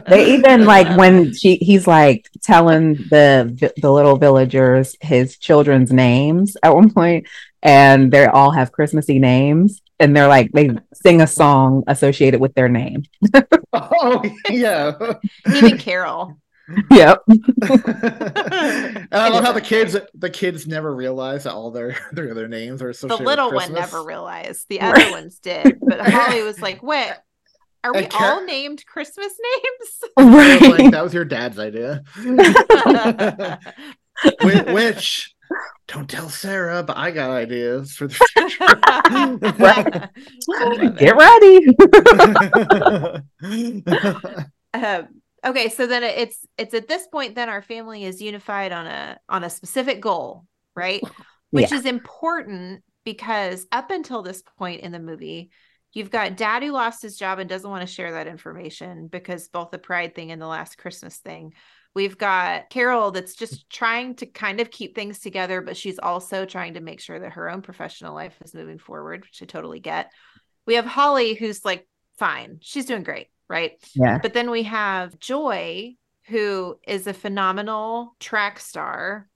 They even like when she he's like telling the the little villagers his children's names at one point, and they all have Christmassy names, and they're like they sing a song associated with their name. oh, yeah. Even Carol. Yep. and I love how the kids the kids never realize that all their their, their names are associated. The little with one never realized. The other ones did. But Holly was like, Wait, are we Car- all named Christmas names? Right. like, that was your dad's idea. Whi- Which, don't tell Sarah, but I got ideas for the future. Get ready. um, okay so then it's it's at this point then our family is unified on a on a specific goal right which is important because up until this point in the movie you've got dad who lost his job and doesn't want to share that information because both the pride thing and the last christmas thing we've got carol that's just trying to kind of keep things together but she's also trying to make sure that her own professional life is moving forward which i totally get we have holly who's like fine she's doing great right Yeah. but then we have Joy, who is a phenomenal track star,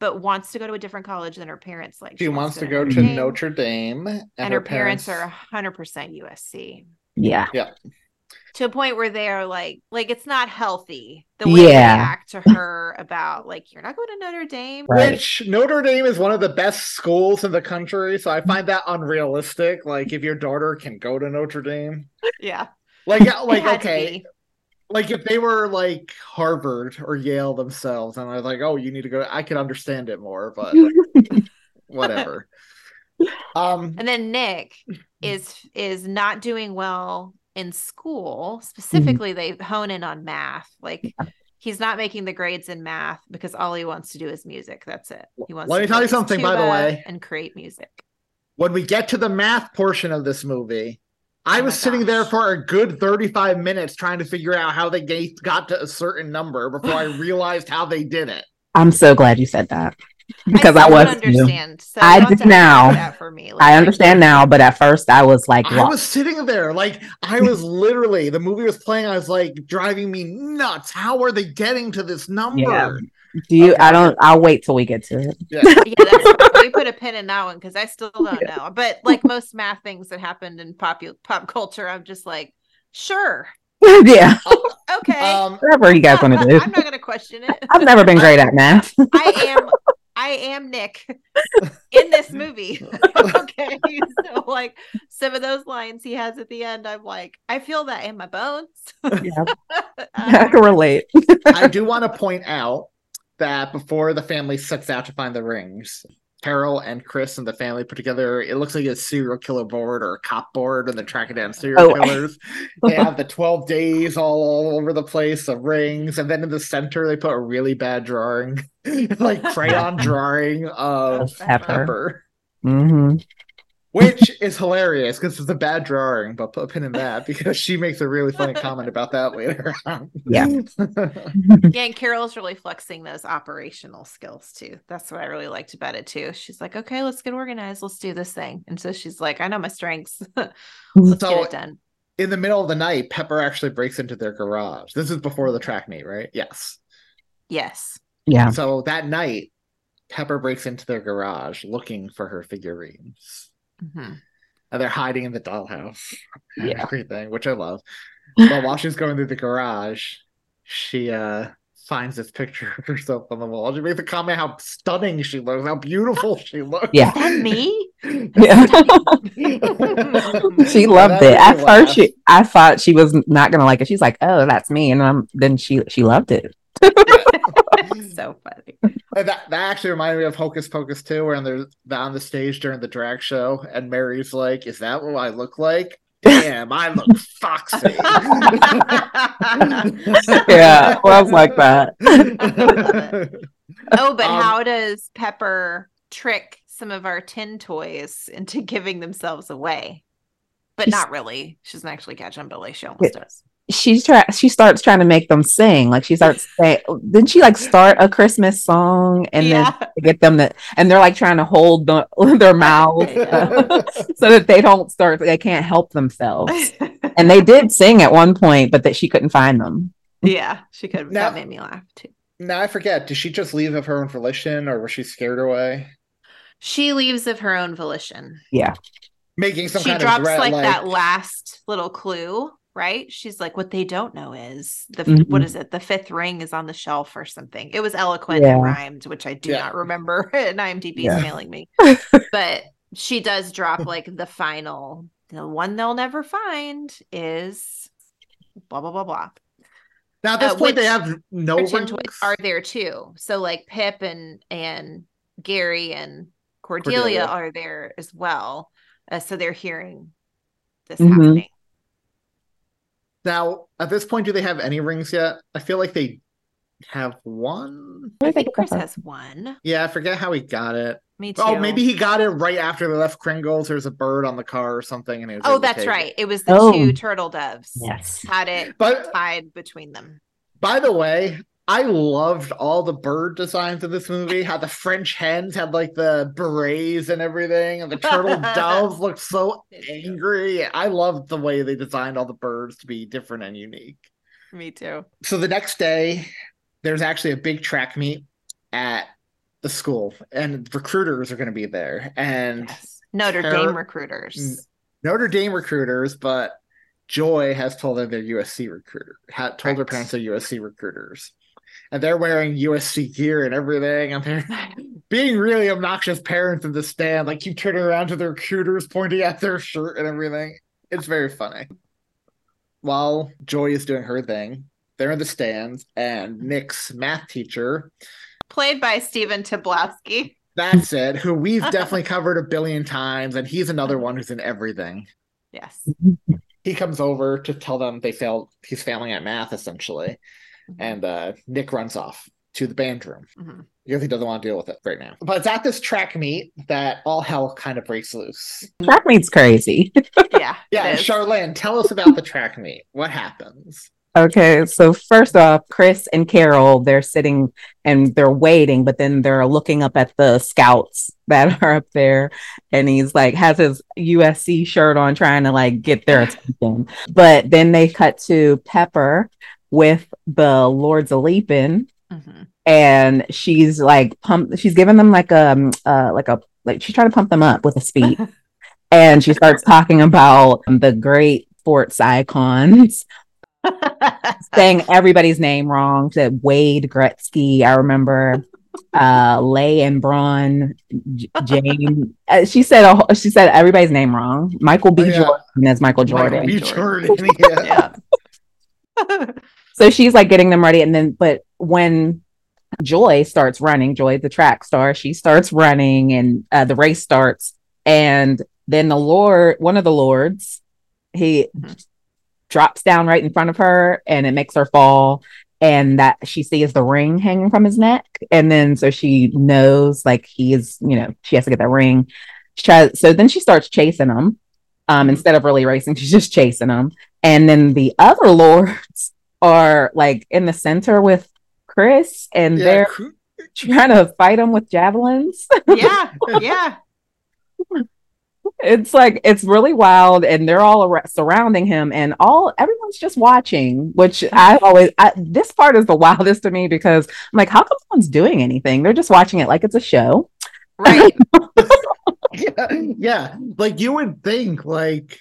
but wants to go to a different college than her parents like. She wants to go to Dame, Notre Dame, and, and, her, parents, are 100% USC yeah Yeah. To a point where they are like, like it's not healthy the way they Yeah. act to her about like you're not going to Notre Dame. Right. Which Notre Dame is one of the best schools in the country, so I find that unrealistic. Like, if your daughter can go to Notre Dame, Yeah, like, like It had to okay, like if they were like Harvard or Yale themselves, and I was like, oh, you need to go, I could understand it more, but whatever. Um, And then Nick is is not doing well in school. Mm-hmm. Specifically, they hone in on math. Like he's not making the grades in math because all he wants to do is music. That's it. He wants Let to me tell you something, by the way. and create music. when we get to the math portion of this movie, I Oh was my sitting there for a good 35 minutes trying to figure out how they got to a certain number before I realized how they did it. I'm so glad you said that because I, still was. don't understand. So I did now. That for me. Like, I understand now, but at first I was like, I was sitting there, like, I was literally, the movie was playing, I was like, driving me nuts. How are they getting to this number? Yeah. Do you? Okay. I don't. I'll wait till we get to it. Yeah. yeah, that's we put a pin in that one because I still don't know. But like most math things that happened in pop pop culture, I'm just like, sure, yeah. okay. Um, Whatever you guys want to do. I'm not going to question it. I've never been great at math. I am I am Nick in this movie. okay. So like some of those lines he has at the end, I'm like, I feel that in my bones. Yeah. I can relate. I do want to point out that before the family sets out to find the rings, Carol and Chris and the family put together. It looks like a serial killer board or a cop board, and they're tracking down serial Oh. killers. they have the twelve days all, over the place of rings, and then in the center they put a really bad drawing, like crayon drawing of Pepper. Pepper, hmm which is hilarious because it's a bad drawing. But put a pin in that because she makes a really funny comment about that later. on. Yeah. yeah, and Carol's really flexing those operational skills too. That's what I really liked about it too. She's like, okay, let's get organized. Let's do this thing. And so she's like, I know my strengths. let's So- get it done. in the middle of the night, Pepper actually breaks into their garage. This is before the track meet, right? Yes. Yes. Yeah. So that night, Pepper breaks into their garage looking for her figurines. Mhm. And they're hiding in the dollhouse. and Yeah. Everything, which I love. But while she's going through the garage, she uh finds this picture of herself on the wall. She makes a comment how stunning she looks, how beautiful she looks. Yeah. And me? Yeah. she loved it. At first, she I thought she was not gonna like it. She's like, "Oh, that's me," and um, then she she loved it. so funny. And that that actually reminded me of Hocus Pocus 2, where they're they're on the stage during the drag show, and Mary's like, "Is that what I look like? Damn, I look foxy." Yeah, well, I was like that. Oh, but Um, how does Pepper trick some of our tin toys into giving themselves away? But not really. She doesn't actually catch them, but like she almost does. She's try she starts trying to make them sing. Like she starts saying, didn't she like start a Christmas song and Yeah. then get them to, and they're like trying to hold the, their mouths so that they don't start, they can't help themselves. And they did sing at one point, but that she couldn't find them. yeah, she could. Now- that made me laugh too. now I forget. Did she just leave of her own volition, or was she scared away? She leaves of her own volition. Yeah. Making some she kind drops of threat, like, that last little clue, right? She's like, what they don't know is the Mhm. what is it? The fifth ring is on the shelf or something. It was eloquent Yeah. and rhymed, which I do Yeah. not remember. and IMDb's Yeah. mailing me, but she does drop like the final. The one they'll never find is blah blah blah blah. Now at this uh, point, they have no rings. are there too. So like Pip and and Gary and Cordelia, Cordelia. are there as well. Uh, so they're hearing this Mhm. happening. Now at this point, do they have any rings yet? I feel like they have one. I think Chris has one. Yeah, I forget how he got it. Me oh, too. Oh, maybe he got it right after they left Kringles. There's a bird on the car or something, and he was Oh, that's right. it. It was the Oh. two turtle doves. Yes. Had it But tied between them. by the way, I loved all the bird designs in this movie. How the French hens had like the berets and everything, and the turtle doves looked so angry. I loved the way they designed all the birds to be different and unique. Me too. So the next day, there's actually a big track meet at the school, and recruiters are going to be there. And Yes. Notre Dame recruiters. Notre Dame recruiters, but Joy has told them they're USC recruiter. Had told her parents they're USC recruiters, and they're wearing USC gear and everything. And they're being really obnoxious parents in the stand, like keep turning around to the recruiters, pointing at their shirt and everything. It's very funny. While Joy is doing her thing, they're in the stands, and Nick's math teacher Played by Stephen Tobolowsky. that's it, who we've definitely covered a billion times, and he's another one who's in everything. Yes. he comes over to tell them they failed he's failing at math essentially and uh nick runs off to the band room Mhm. because he doesn't want to deal with it right now but it's at this track meet that all hell kind of breaks loose Track meet's crazy. Yeah. yeah Charlyn tell us about the track meet what happens Okay, so first off, Chris and Carol, they're sitting and they're waiting, but then they're looking up at the scouts that are up there. And he's like, has his USC shirt on, trying to like get their attention. But then they cut to Pepper with the Lords of Leaping, Mhm. and she's like, pump, she's giving them like a, um, uh, like a, like she's trying to pump them up with a speech. and she starts talking about the great sports icons saying everybody's name wrong. Said Wade Gretzky. I remember uh Lay and Braun, J- Jane. Uh, she said a, whole- she said everybody's name wrong. Michael B. Oh, yeah. Jordan as Michael Jordan. Michael B. Jordan. Yeah. Yeah. So she's like getting them ready, and then but when Joy starts running, Joy the track star, she starts running, and uh, the race starts, and then the Lord, one of the lords, he drops down right in front of her, and it makes her fall. And that she sees the ring hanging from his neck, and then so she knows like he is, you know, she has to get that ring. Tries, so then she starts chasing him. Um, instead of really racing, she's just chasing him. And then the other lords are like in the center with Chris, and Yeah, they're cr- trying to fight him with javelins. yeah. Yeah. it's like it's really wild, and they're all ar- surrounding him, and all everyone's just watching. Which I always I, this part is the wildest to me because I'm like, how come no one's doing anything? They're just watching it like it's a show. Right. yeah, yeah. Like you would think, like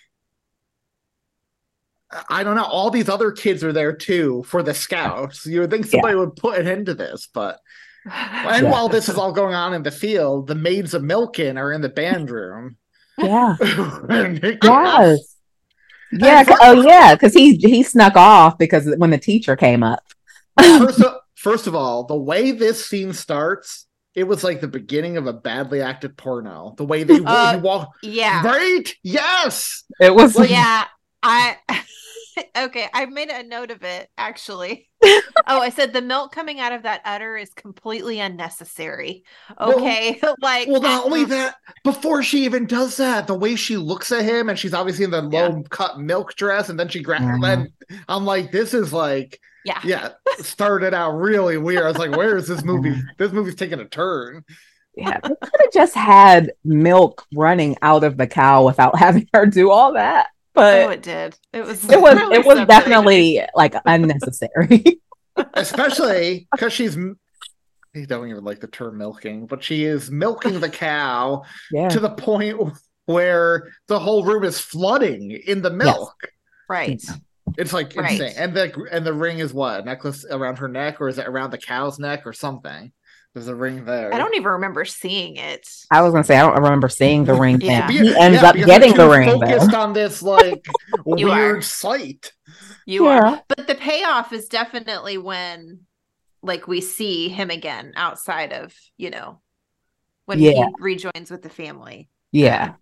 I don't know, all these other kids are there too for the scouts. You would think somebody would put an end to this, but and Yeah. while this is all going on in the field, the maids of Milken are in the band room. Yeah. Yes. Yeah. Oh, yeah. Because he he snuck off because when the teacher came up. first, of, first of all, the way this scene starts, it was like the beginning of a badly acted porno. The way they Uh, walk, Yeah. right? Yes. It was Like- yeah. I okay. I made a note of it actually. oh, I said the milk coming out of that udder is completely unnecessary. Well- Okay, like Well, not only uh, that, before she even does that, the way she looks at him and she's obviously in the low cut milk dress, and then she grabs. Mhm. Then I'm like, this is like, Yeah. yeah, started out really weird. I was like, where is this movie? This movie's taking a turn. Yeah, they could have just had milk running out of the cow without having her do all that. Oh, But it did. It was. it was really it was something. definitely like unnecessary. especially because she's I don't even like the term milking, but she is milking the cow yeah. to the point where the whole room is flooding in the milk. right. It's like Right. insane. And the and the ring is what? A necklace around her neck, or is it around the cow's neck or something? There's a ring there. I don't even remember seeing it. I was gonna say I don't remember seeing the ring. Yeah. thing. He ends Yeah, up getting the too ring though. Focused on this like You are. weird sight. You Yeah. are, but the payoff is definitely when, like, we see him again outside of you know, when Yeah. he rejoins with the family. Yeah.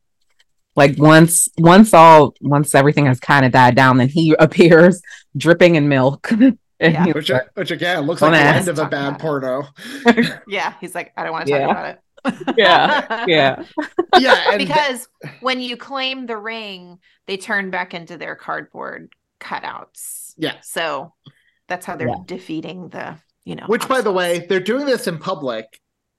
Like once once all once everything has kind of died down, then he appears dripping in milk. and Yeah. he- Which which again looks like the end of a bad about porno. Yeah, he's like, I don't want to talk Yeah. about it. yeah, yeah. Yeah, and because when you claim the ring, they turn back into their cardboard cutouts. Yeah. So that's how they're Yeah. defeating the, you know. Which, by the way, they're doing this in public.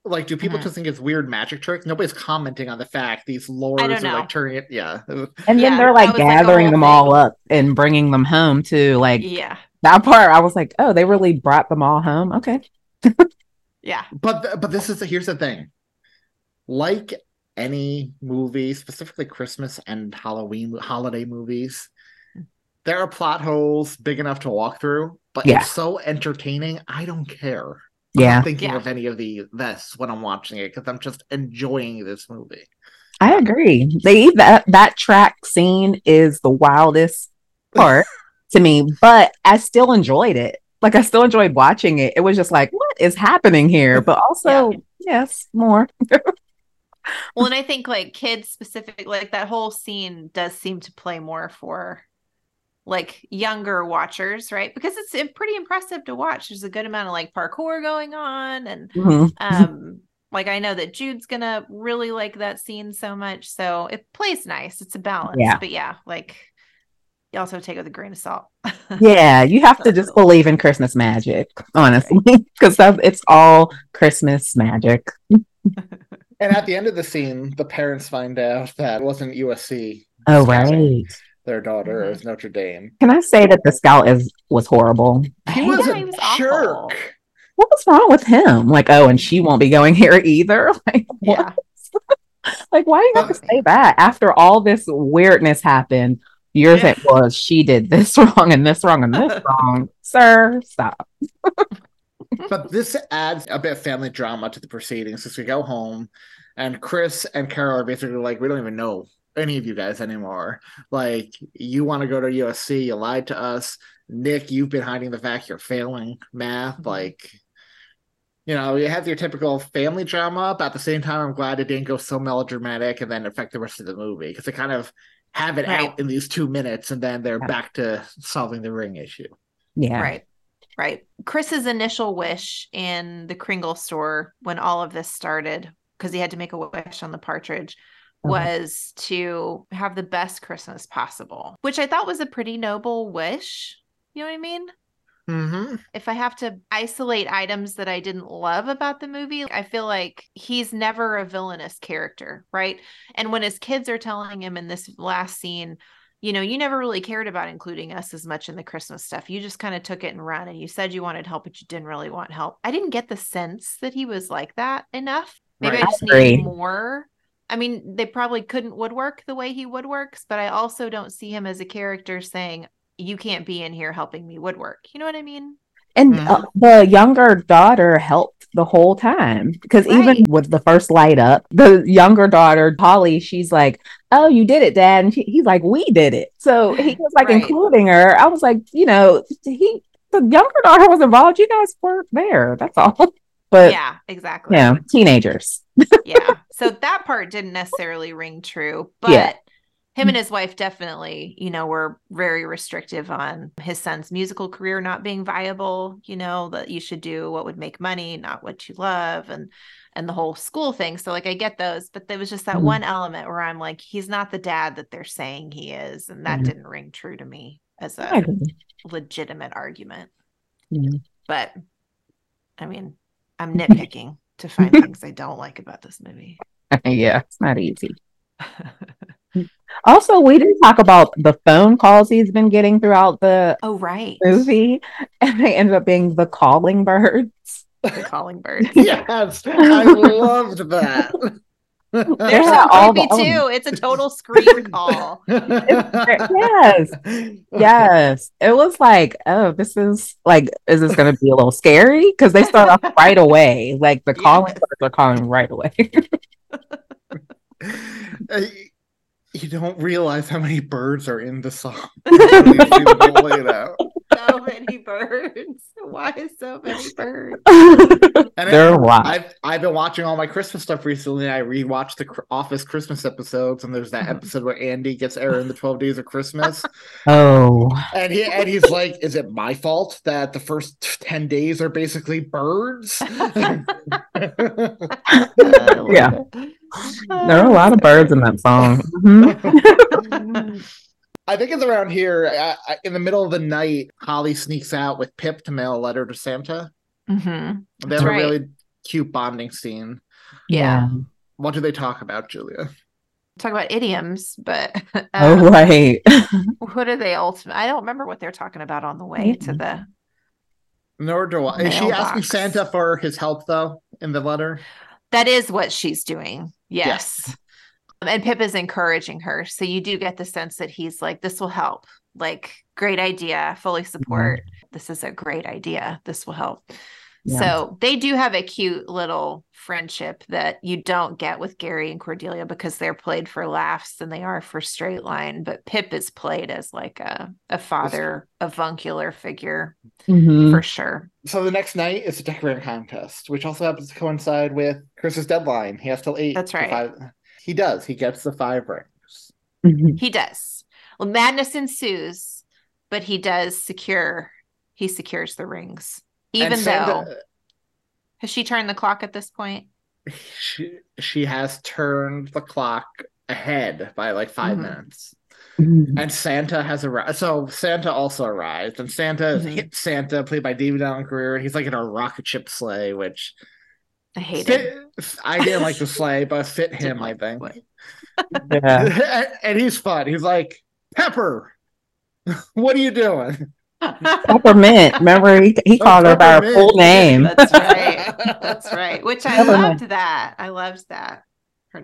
Like, do people Mhm. just think it's weird magic tricks? Nobody's commenting on the fact these lords are like turning it. Yeah, And Yeah, then they're like was, like, a gathering them all up and bringing them home to Like Yeah. That part, I was like, oh, they really brought them all home. Okay. Yeah. but th- but this is here's the thing. Like any movie, specifically Christmas and Halloween holiday movies, there are plot holes big enough to walk through. But Yeah. it's so entertaining. I don't care. I'm Yeah, thinking Yeah. of any of the this when I'm watching it because I'm just enjoying this movie. I agree. They that that track scene is the wildest part to me, but I still enjoyed it. Like I still enjoyed watching it. It was just like, what is happening here? But also, yes, more. Well, and I think like kids specific, like that whole scene does seem to play more for like younger watchers, right? Because it's pretty impressive to watch. There's a good amount of like parkour going on, and Mhm. um, like I know that Jude's gonna really like that scene so much, so it plays nice. It's a balance, Yeah. but yeah, like you also take it with a grain of salt. Yeah, you have to just believe in Christmas magic, honestly, because it's all Christmas magic. And at the end of the scene, the parents find out that it wasn't USC. Oh, right. Their daughter Mhm. is Notre Dame. Can I say that the scout is was horrible? He was Yeah, a he was awful. jerk. what was wrong with him? Like, oh, and she won't be going here either. Like, what? yeah, Like, why do you have to say that after all this weirdness happened? You're Yeah. saying, well, she did this wrong and this wrong and this wrong, sir. Stop. but this adds a bit of family drama to the proceedings as we go home and chris and carol are basically like we don't even know any of you guys anymore like you want to go to usc you lied to us nick you've been hiding the fact you're failing math mm-hmm. like you know you have your typical family drama but at the same time i'm glad it didn't go so melodramatic and then affect the rest of the movie because it kind of have it Right. out in these two minutes and then they're back to solving the ring issue Yeah. Right. Right. Chris's initial wish in the Kringle store when all of this started, because he had to make a wish on the partridge, Uh-huh. was to have the best Christmas possible, which I thought was a pretty noble wish. You know what I mean? Mm-hmm. If I have to isolate items that I didn't love about the movie, I feel like he's never a villainous character, right? And when his kids are telling him in this last scene, you know, you never really cared about including us as much in the Christmas stuff. You just kind of took it and ran and you said you wanted help, but you didn't really want help. I didn't get the sense that he was like that enough. Maybe Right. I just need more. I mean, they probably couldn't woodwork the way he woodworks, but I also don't see him as a character saying, You can't be in here helping me woodwork. You know what I mean? And Mhm. uh, the younger daughter helped the whole time because even with the first light up, the younger daughter, Holly, she's like, Oh, you did it, Dad. And she, he's like, We did it. So he was like Right. including her. I was like, You know, he, the younger daughter was involved. You guys weren't there. That's all. But yeah, exactly. yeah, exactly. teenagers. yeah. So that part didn't necessarily ring true, but Yeah. Him and his wife definitely, you know, were very restrictive on his son's musical career not being viable, you know, that you should do what would make money, not what you love and and the whole school thing. So like I get those, but there was just that Mhm. one element where I'm like he's not the dad that they're saying he is and that Mhm. didn't ring true to me as a legitimate argument. Yeah. But I mean, I'm nitpicking to find things I don't like about this movie. yeah, it's not easy. Also, we didn't talk about the phone calls he's been getting throughout the Oh, right. movie, and they ended up being the calling birds. The calling birds. yes i loved that They're Yeah, all creepy the- too. It's a total screen call. yes, yes. It was like, oh, this is like, is this going to be a little scary? Because they start off right away. Like the calling Yes. birds are calling right away. Uh, Uh, you don't realize how many birds are in the song. until you see them all laid out. So many birds. Why so many birds? And They're a lot. I've I've been watching all my Christmas stuff recently. I rewatched the Cr- Office Christmas episodes, and there's that Mhm. episode where Andy gets Aaron the Twelve Days of Christmas, oh, and he and he's like, "Is it my fault that the first ten days are basically birds?" Yeah. There are a lot of birds in that song. Mhm. I think it's around here uh, uh, in the middle of the night. Holly sneaks out with Pip to mail a letter to Santa. hmm They have That's a really cute bonding scene. Yeah. What do they talk about, Julia? Talk about idioms, but Oh, um, right. what are they ultimate? I don't remember what they're talking about on the way to the. Nor do I. Is she asking Santa for his help though in the letter? That is what she's doing. Yes. And Pip is encouraging her. So you do get the sense that he's like, this will help. Like, great idea. Fully support. Mm-hmm. This is a great idea. This will help. Yeah. So they do have a cute little friendship that you don't get with Gary and Cordelia because they're played for laughs than they are for straight line. But Pip is played as like a, a father, avuncular figure Mhm. for sure. So the next night is a decorating contest, which also happens to coincide with Chris's deadline. He has till eight. That's right. five- He does. He gets the five rings. Mhm. He does. Well, madness ensues, but he does secure. He secures the rings, even though Santa- has she turned the clock at this point? she she has turned the clock ahead by like 5 Mhm. minutes. Mhm. And Santa has arrived. So Santa also arrived, and Santa Mhm. hit Santa, played by David Alan Grier, and he's like in a rocket ship sleigh, which I hate fit, it. I didn't like the sleigh, but fit him, I think. Yeah. and, and he's fun. He's like, Pepper, what are you doing? Peppermint. Remember, he, he Oh, called her by her full name. That's right. That's right. Which I Never loved that. I loved that.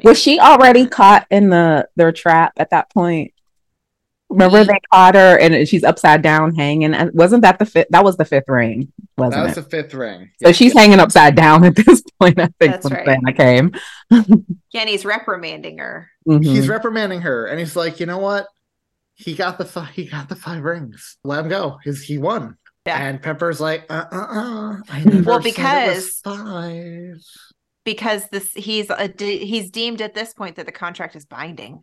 Was she already caught in the their trap at that point? Remember they caught her and she's upside down hanging. And wasn't that the fifth? That was the fifth ring, wasn't That was it? the fifth ring. so she's hanging upside down at this point. I think That's when right. Santa came. Yeah, and he's reprimanding her. Mhm. He's reprimanding her, and he's like, you know what? He got the five. He got the five rings. Let him go. His he won. Yeah. And Pepper's like, uh, uh, uh. I never Well, said it was because- five. because this he's a de- he's deemed at this point that the contract is binding.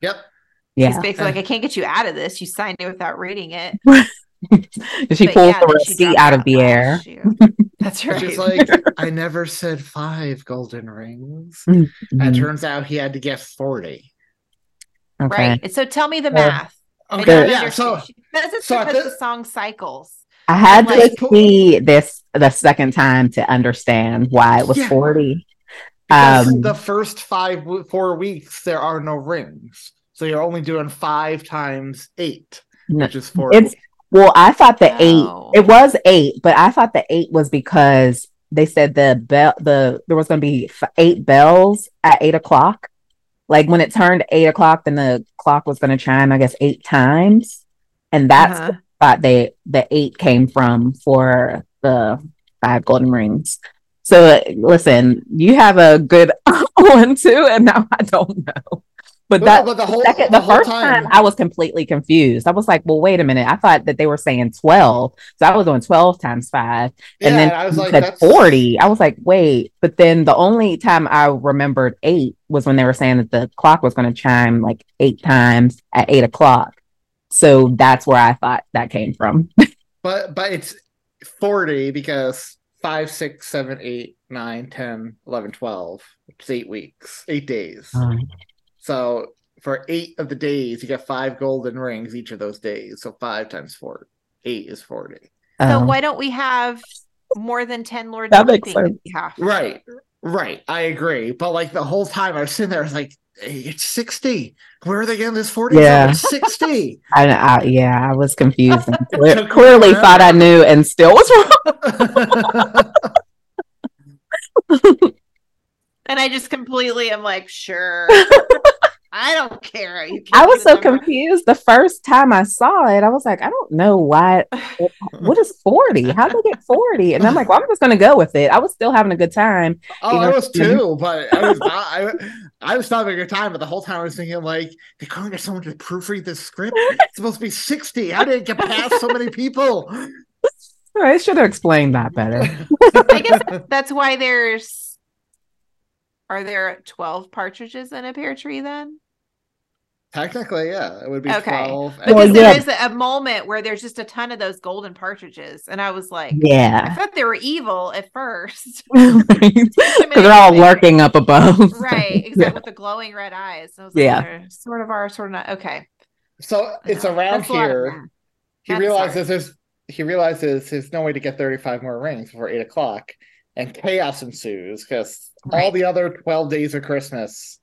Yep. Yeah. He's yeah. basically like, I can't get you out of this. You signed it without reading it. she But pulls yeah, the receipt dropped out of the the air. That's right. is like, I never said five golden rings. And Mhm. it turns out he had to get 40. Okay. Right. So tell me the Uh, math. I Okay. don't Yeah. So, She says it's so because the- the song cycles. I had Like- to see this the second time to understand why it was Yeah. 40. because Um, the first five, four weeks, there are no rings. So you're only doing five times eight, No, which is 40. It's well, I thought the Oh. eight it was eight, but I thought the eight was because they said the bell the there was going to be f- eight bells at eight o'clock. Like when it turned eight o'clock, then the clock was going to chime, I guess, eight times, and that's Uh-huh. thought they the eight came from for the five golden rings. So listen, you have a good one too, and now I don't know. But that but the whole, second, the the, whole first time, time, I was completely confused. I was like, "Well, wait a minute! I thought that they were saying twelve, so I was doing twelve times five, yeah, and then I was like, said that's forty. I was like, "Wait!" But then the only time I remembered eight was when they were saying that the clock was going to chime like eight times at eight o'clock. So that's where I thought that came from. But but it's 40 because 5, 6, 7, 8, 9, 10, 11, 12. It's eight weeks, eight days. So for eight of the days, you get five golden rings each of those days. So five times four, eight is 40. So Um, why don't we have more than 10 Lords That of makes Weeping? sense. Yeah. Right, right. I agree. But like the whole time I was sitting there, I was like, hey, it's 60. Where are they getting this 40 Yeah. 60. I, I yeah, I was confused. and cle- clearly thought I knew, and still was wrong. And I just completely am like, sure. I don't care. You give I was so number. confused the first time I saw it. I was like, I don't know why. What is 40? How do they get 40? And I'm like, well, I'm just going to go with it. I was still having a good time. Oh, You I was too, but I was not, I, I was having a good time, but the whole time I was thinking like, they couldn't get someone to proofread this script. It's supposed to be 60. How did it get past so many people? I should have explained that better. I guess that's why there's. Are there 12 partridges in a pear tree then? Technically, yeah, it would be Okay. 12. Because Well, yeah. is a moment where there's just a ton of those golden partridges. And I was like, yeah, I Yeah. thought they were evil at first. Because they're all lurking up above. right. Exactly. With the glowing red eyes. I was like, Yeah. they're sort of are, sort of not. Okay. So it's around that's a lot of here. He I'm realizes there's he realizes there's no way to get 35 more rings before eight o'clock, and chaos ensues because all Right. the other 12 days of Christmas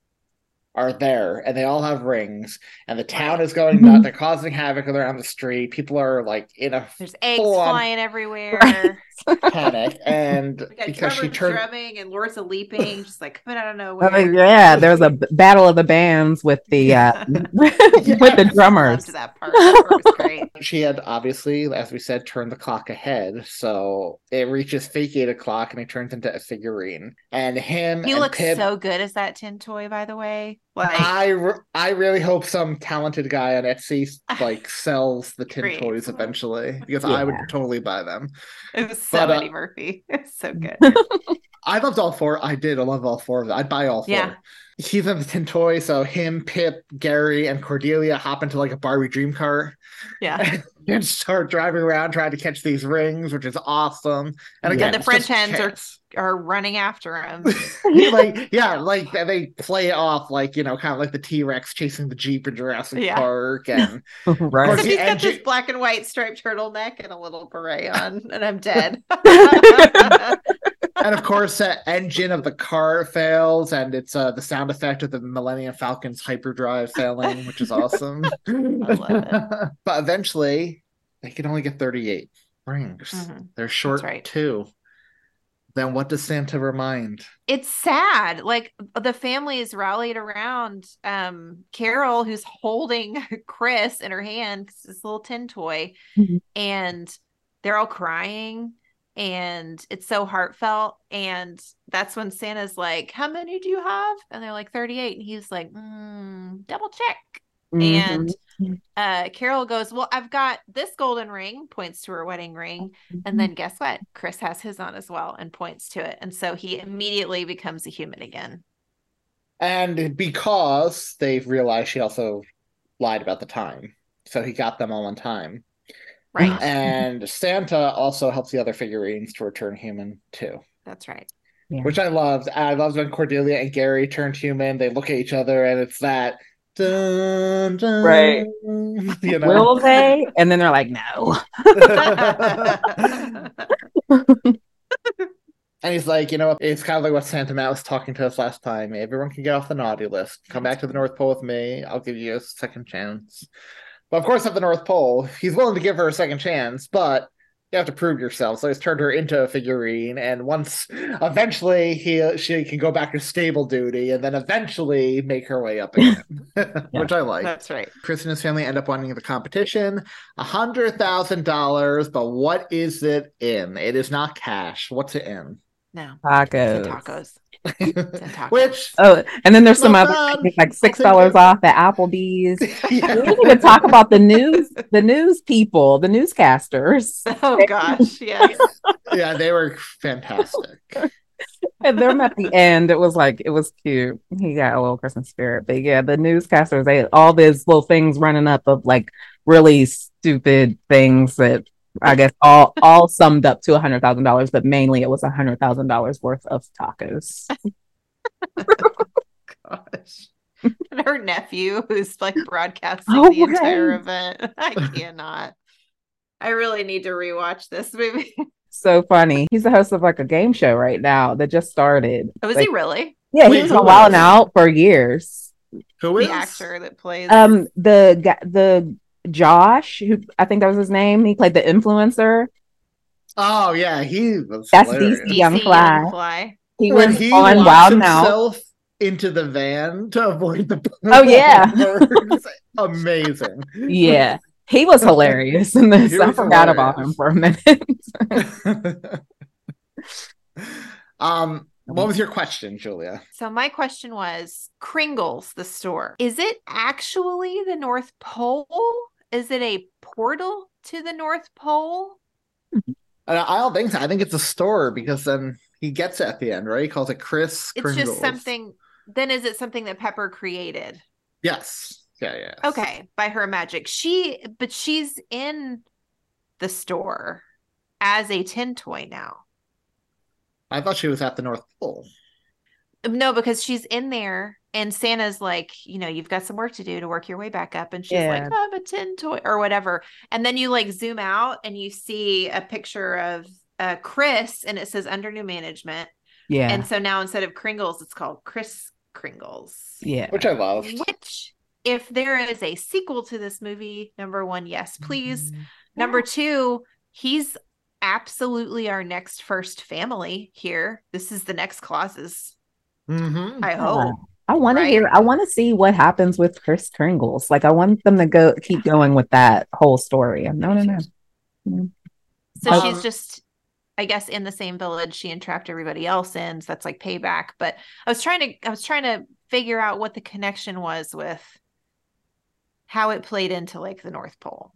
are there, and they all have rings, and the town is going nuts. They're causing havoc around the street. People are like in a There's eggs flying everywhere. panic, and We got because she drummers turned drumming and Lords of Leaping, just like coming out of I nowhere. mean, yeah, there's a battle of the bands with the uh, with the drummers. That part. That part great. she had obviously, as we said, turned the clock ahead, so it reaches fake eight o'clock, and he turns into a figurine. And him, He and looks Pip, so good as that tin toy, by the way. Like, I, re- I really hope some talented guy on Etsy like sells the tin Great. toys eventually because I would totally buy them. it was so but, uh, Murphy. It's so good. I loved all four. I did. I love all four of them. I'd buy all four. Yeah. He's in the tin toy, so him, Pip, Gary, and Cordelia hop into like a Barbie dream car Yeah. and start driving around trying to catch these rings, which is awesome. And again, the French just hens are- chaos. Are running after him. like yeah, like they play it off like you know, kind of like the T Rex chasing the Jeep in Jurassic Yeah. Park, and right. course, he's got this black and white striped turtleneck and a little beret on, and I'm dead. and of course, the engine of the car fails, and it's uh, the sound effect of the Millennium Falcon's hyperdrive failing, which is awesome. love but eventually, they can only get thirty-eight rings. Mhm. They're short right. two. Then what does Santa remind? it's sad like the family is rallied around um carol who's holding chris in her hand 'cause this little tin toy Mhm. and they're all crying and it's so heartfelt and that's when santa's like how many do you have and they're like 38 and he's like mm, double check and Mhm. uh carol goes well i've got this golden ring points to her wedding ring and then guess what chris has his on as well and points to it and so he immediately becomes a human again And because they've realized she also lied about the time. So he got them all on time. right And Santa also helps the other figurines to return human too. that's right Which I loved. I loved when Cordelia and Gary turned human. They look at each other and it's that dun, dun, Right. You know? Will they? And then they're like, no. And he's like, you know, it's kind of like what Santa Matt was talking to us last time. Everyone can get off the naughty list. Come back to the North Pole with me. I'll give you a second chance. But of course, at the North Pole, he's willing to give her a second chance, but you have to prove yourself. So he's turned her into a figurine, and once eventually he she can go back to stable duty, and then eventually make her way up again, which I like. that's right Chris and his family end up winning the competition, a hundred thousand dollars. But what is it in? It is not cash. What's it in? no Tacos. tacos tacos. Which Oh, and then there's some Not other um, things like six dollars off at Applebee's. yeah. We didn't even talk about the news, the news people, the newscasters. oh gosh yes yeah, they were fantastic. And them at the end, it was like it was cute. He got a little Christmas spirit, but yeah, the newscasters they all these little things running up of like really stupid things that I guess all all summed up to a hundred thousand dollars, but mainly it was a hundred thousand dollars worth of tacos. Gosh. and her nephew who's like broadcasting Oh, the entire right. event i cannot i really need to rewatch this movie So funny. He's the host of like a game show right now that just started. oh is Like, he really Yeah, Wait, he's who been wilding is? out for years. Who is the actor that plays Um, the ga- the Josh, who I think that was his name, he played the influencer. Oh yeah, he was That's hilarious. DC. Young Fly. Young Fly. He when was he on Wild Out. himself into the van to avoid the Oh, yeah. amazing. Yeah, he was hilarious in this. He I was forgot about him for a minute. um, what was your question, Julia? So my question was Kringles, the store. Is it actually the North Pole? Is it a portal to the North Pole? I don't think so. I think it's a store because then he gets it at the end, right? He calls it Chris. It's Kringles. just something. Then is it something that Pepper created? Yes. Yeah. Yeah. Okay, by her magic. She, but she's in the store as a tin toy now. I thought she was at the North Pole. No, because she's in there and Santa's like, you know, you've got some work to do to work your way back up. And she's like, Yeah. I'm a tin toy or whatever. And then you like zoom out and you see a picture of uh, Chris and it says under new management. yeah, And so now instead of Kringles, it's called Chris Kringles. yeah. which I love. Which, if there is a sequel to this movie, number one, yes, please. Number two, he's absolutely our next first family here. This is the next clauses. Mm-hmm. I Yeah. hope. I want Right? to hear. I want to see what happens with Chris Kringles. Like, I want them to go keep going with that whole story. I'm No, no, no. So Um, she's just, I guess, in the same village she entrapped everybody else in. So that's like payback. But I was trying to, I was trying to figure out what the connection was with how it played into like the North Pole.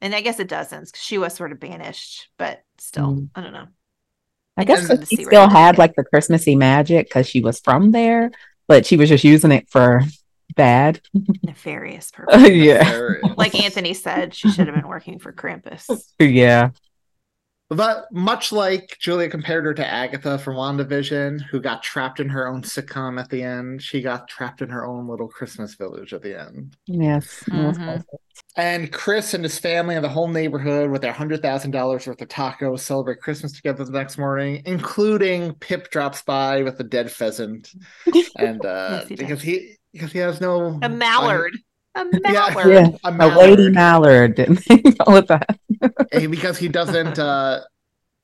And I guess it doesn't she was sort of banished, but still, Mm. I don't know. I guess she still they take had it. like the Christmassy magic because she was from there, but she was just using it for bad. Nefarious purpose. yeah, like Anthony said, she should have been working for Krampus. yeah. But much like Julia compared her to Agatha from WandaVision, who got trapped in her own sitcom at the end, she got trapped in her own little Christmas village at the end. Yes. it was Mhm. And Chris and his family and the whole neighborhood with their hundred thousand dollars worth of tacos celebrate Christmas together the next morning, including Pip drops by with a dead pheasant. And uh Yes, he because he because he has no A mallard. A Yeah. mallard. Yeah. a A lady mallard. mallard didn't they call it that? Because he doesn't uh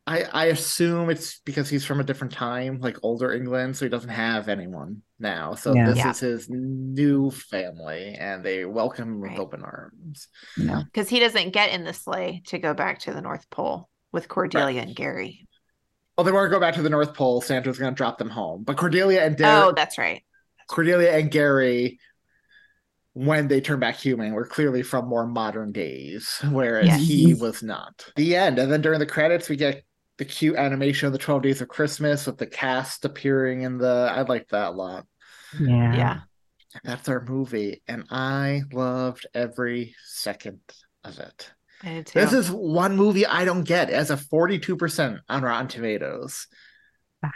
I I assume it's because he's from a different time, like older England, so he doesn't have anyone now. So Yeah. this Yeah. is his new family, and they welcome him with open arms. Yeah. Because he doesn't get in the sleigh to go back to the North Pole with Cordelia and Gary. Oh, they want to go back to the North Pole. Santa's going to drop them home, but Cordelia and Gary. Oh, that's right. Cordelia and Gary, when they turn back human, were clearly from more modern days, whereas Yes. he was not. The end, and then during the credits, we get the cute animation of the Twelve Days of Christmas with the cast appearing in the. I like that a lot. Yeah. Yeah. That's our movie, and I loved every second of it. I too. This is one movie I don't get. as a forty-two percent on Rotten Tomatoes.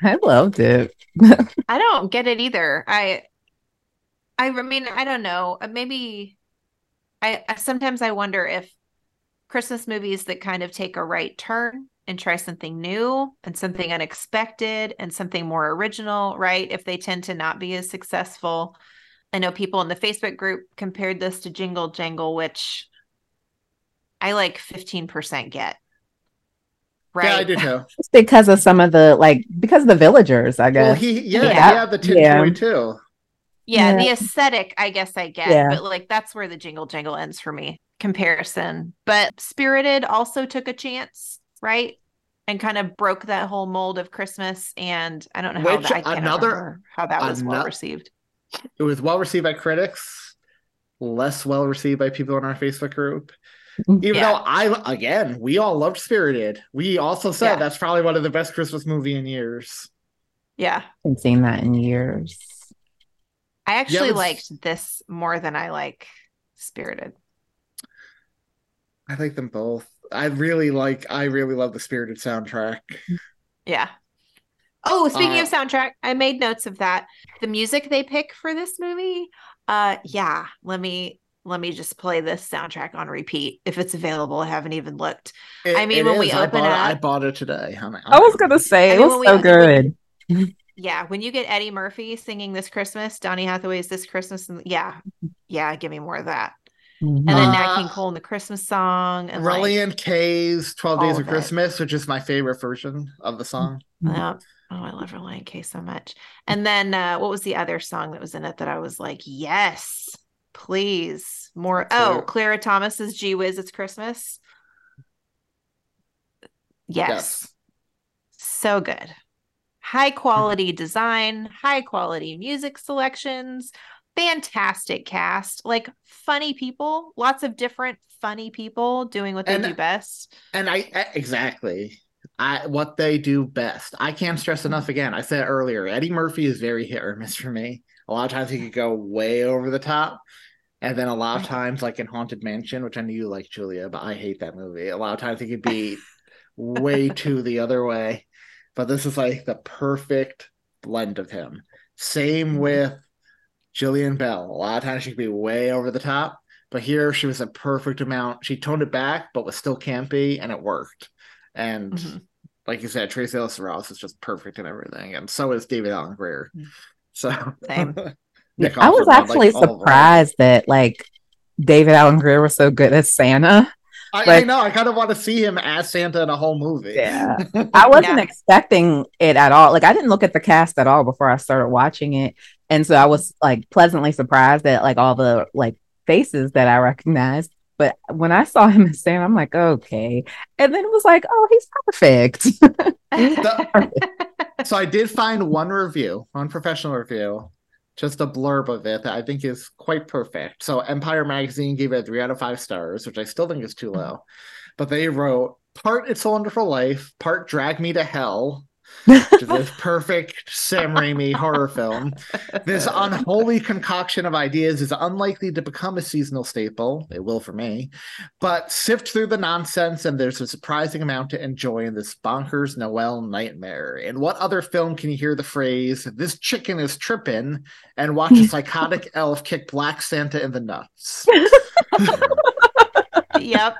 I loved it. I don't get it either. I I mean, I don't know. Uh, Maybe I, I sometimes I wonder if Christmas movies that kind of take a right turn and try something new and something unexpected and something more original, right? If they tend to not be as successful. I know people in the Facebook group compared this to Jingle Jangle, which I like 15% get. Right. Yeah, I do too. Because of some of the like because of the villagers, I guess. Well, he yeah, Yeah. he had the tin Yeah. toy too. Yeah, Yeah. the aesthetic, I guess I get, Yeah. but like that's where the jingle jangle ends for me. Comparison. But Spirited also took a chance, right? And kind of broke that whole mold of Christmas. And I don't know how that, I another- how that was well received. It was well received by critics, less well received by people in our Facebook group. Mm-hmm. Even Yeah. though I again, we all loved Spirited. We also said Yeah. that's probably one of the best Christmas movie in years. Yeah. I haven't seen that in years. I actually but s- liked this more than I like Spirited. I like them both. I really like I really love the Spirited soundtrack. Yeah. Oh, speaking Uh, of soundtrack, I made notes of that. The music they pick for this movie, uh yeah, let me let me just play this soundtrack on repeat if it's available. I haven't even looked. It- I mean, it when we is. I open bought it, I bought it today. on- I was gonna say I it was so good. Yeah, when you get Eddie Murphy singing this Christmas, Donny Hathaway's this Christmas, and yeah, yeah, give me more of that. And then Nat Uh, King Cole in the Christmas song, and like, Relient K's 12 Days all of of it. Christmas, which is my favorite version of the song. yeah. oh, I love Relient K so much. And then uh, what was the other song that was in it that I was like, yes, please, more. Oh, Carla- Carla Thomas's Gee Whiz, It's Christmas. Yes. so good. High quality design, high quality music selections, fantastic cast, like funny people, lots of different funny people doing what they And- do best. And I I- exactly I what they do best. I can't stress enough again. I said earlier, Eddie Murphy is very hit or miss for me. A lot of times he could go way over the top. And then a lot of times, like in Haunted Mansion, which I knew you like Julia, but I hate that movie. A lot of times he could be way too the other way. But this is like the perfect blend of him. Same with Jillian Bell. A lot of times she could be way over the top, but here she was a perfect amount. She toned it back, but was still campy, and it worked. And Mhm. like you said, Tracee Ellis Ross is just perfect in everything, and so is David Alan Grier. So Same. Nick I was Offerman, like, actually all of them. surprised that like David Alan Grier was so good as Santa. I, I know. I kind of want to see him as Santa in a whole movie. Yeah. I wasn't Yeah. expecting it at all. Like I didn't look at the cast at all before I started watching it. And so I was like pleasantly surprised at like all the like faces that I recognized. But when I saw him as Santa, I'm like, okay. And then it was like, oh, he's perfect. so I did find one review, one professional review, just a blurb of it that I think is quite perfect. So Empire Magazine gave it three out of five stars, which I still think is too low. But they wrote part It's a Wonderful Life, part Drag Me to Hell, which is this perfect Sam Raimi horror film. This unholy concoction of ideas is unlikely to become a seasonal staple. It will for me. But sift through the nonsense, and there's a surprising amount to enjoy in this bonkers Noel nightmare. In what other film can you hear the phrase, this chicken is tripping, and watch a psychotic elf kick Black Santa in the nuts? yep.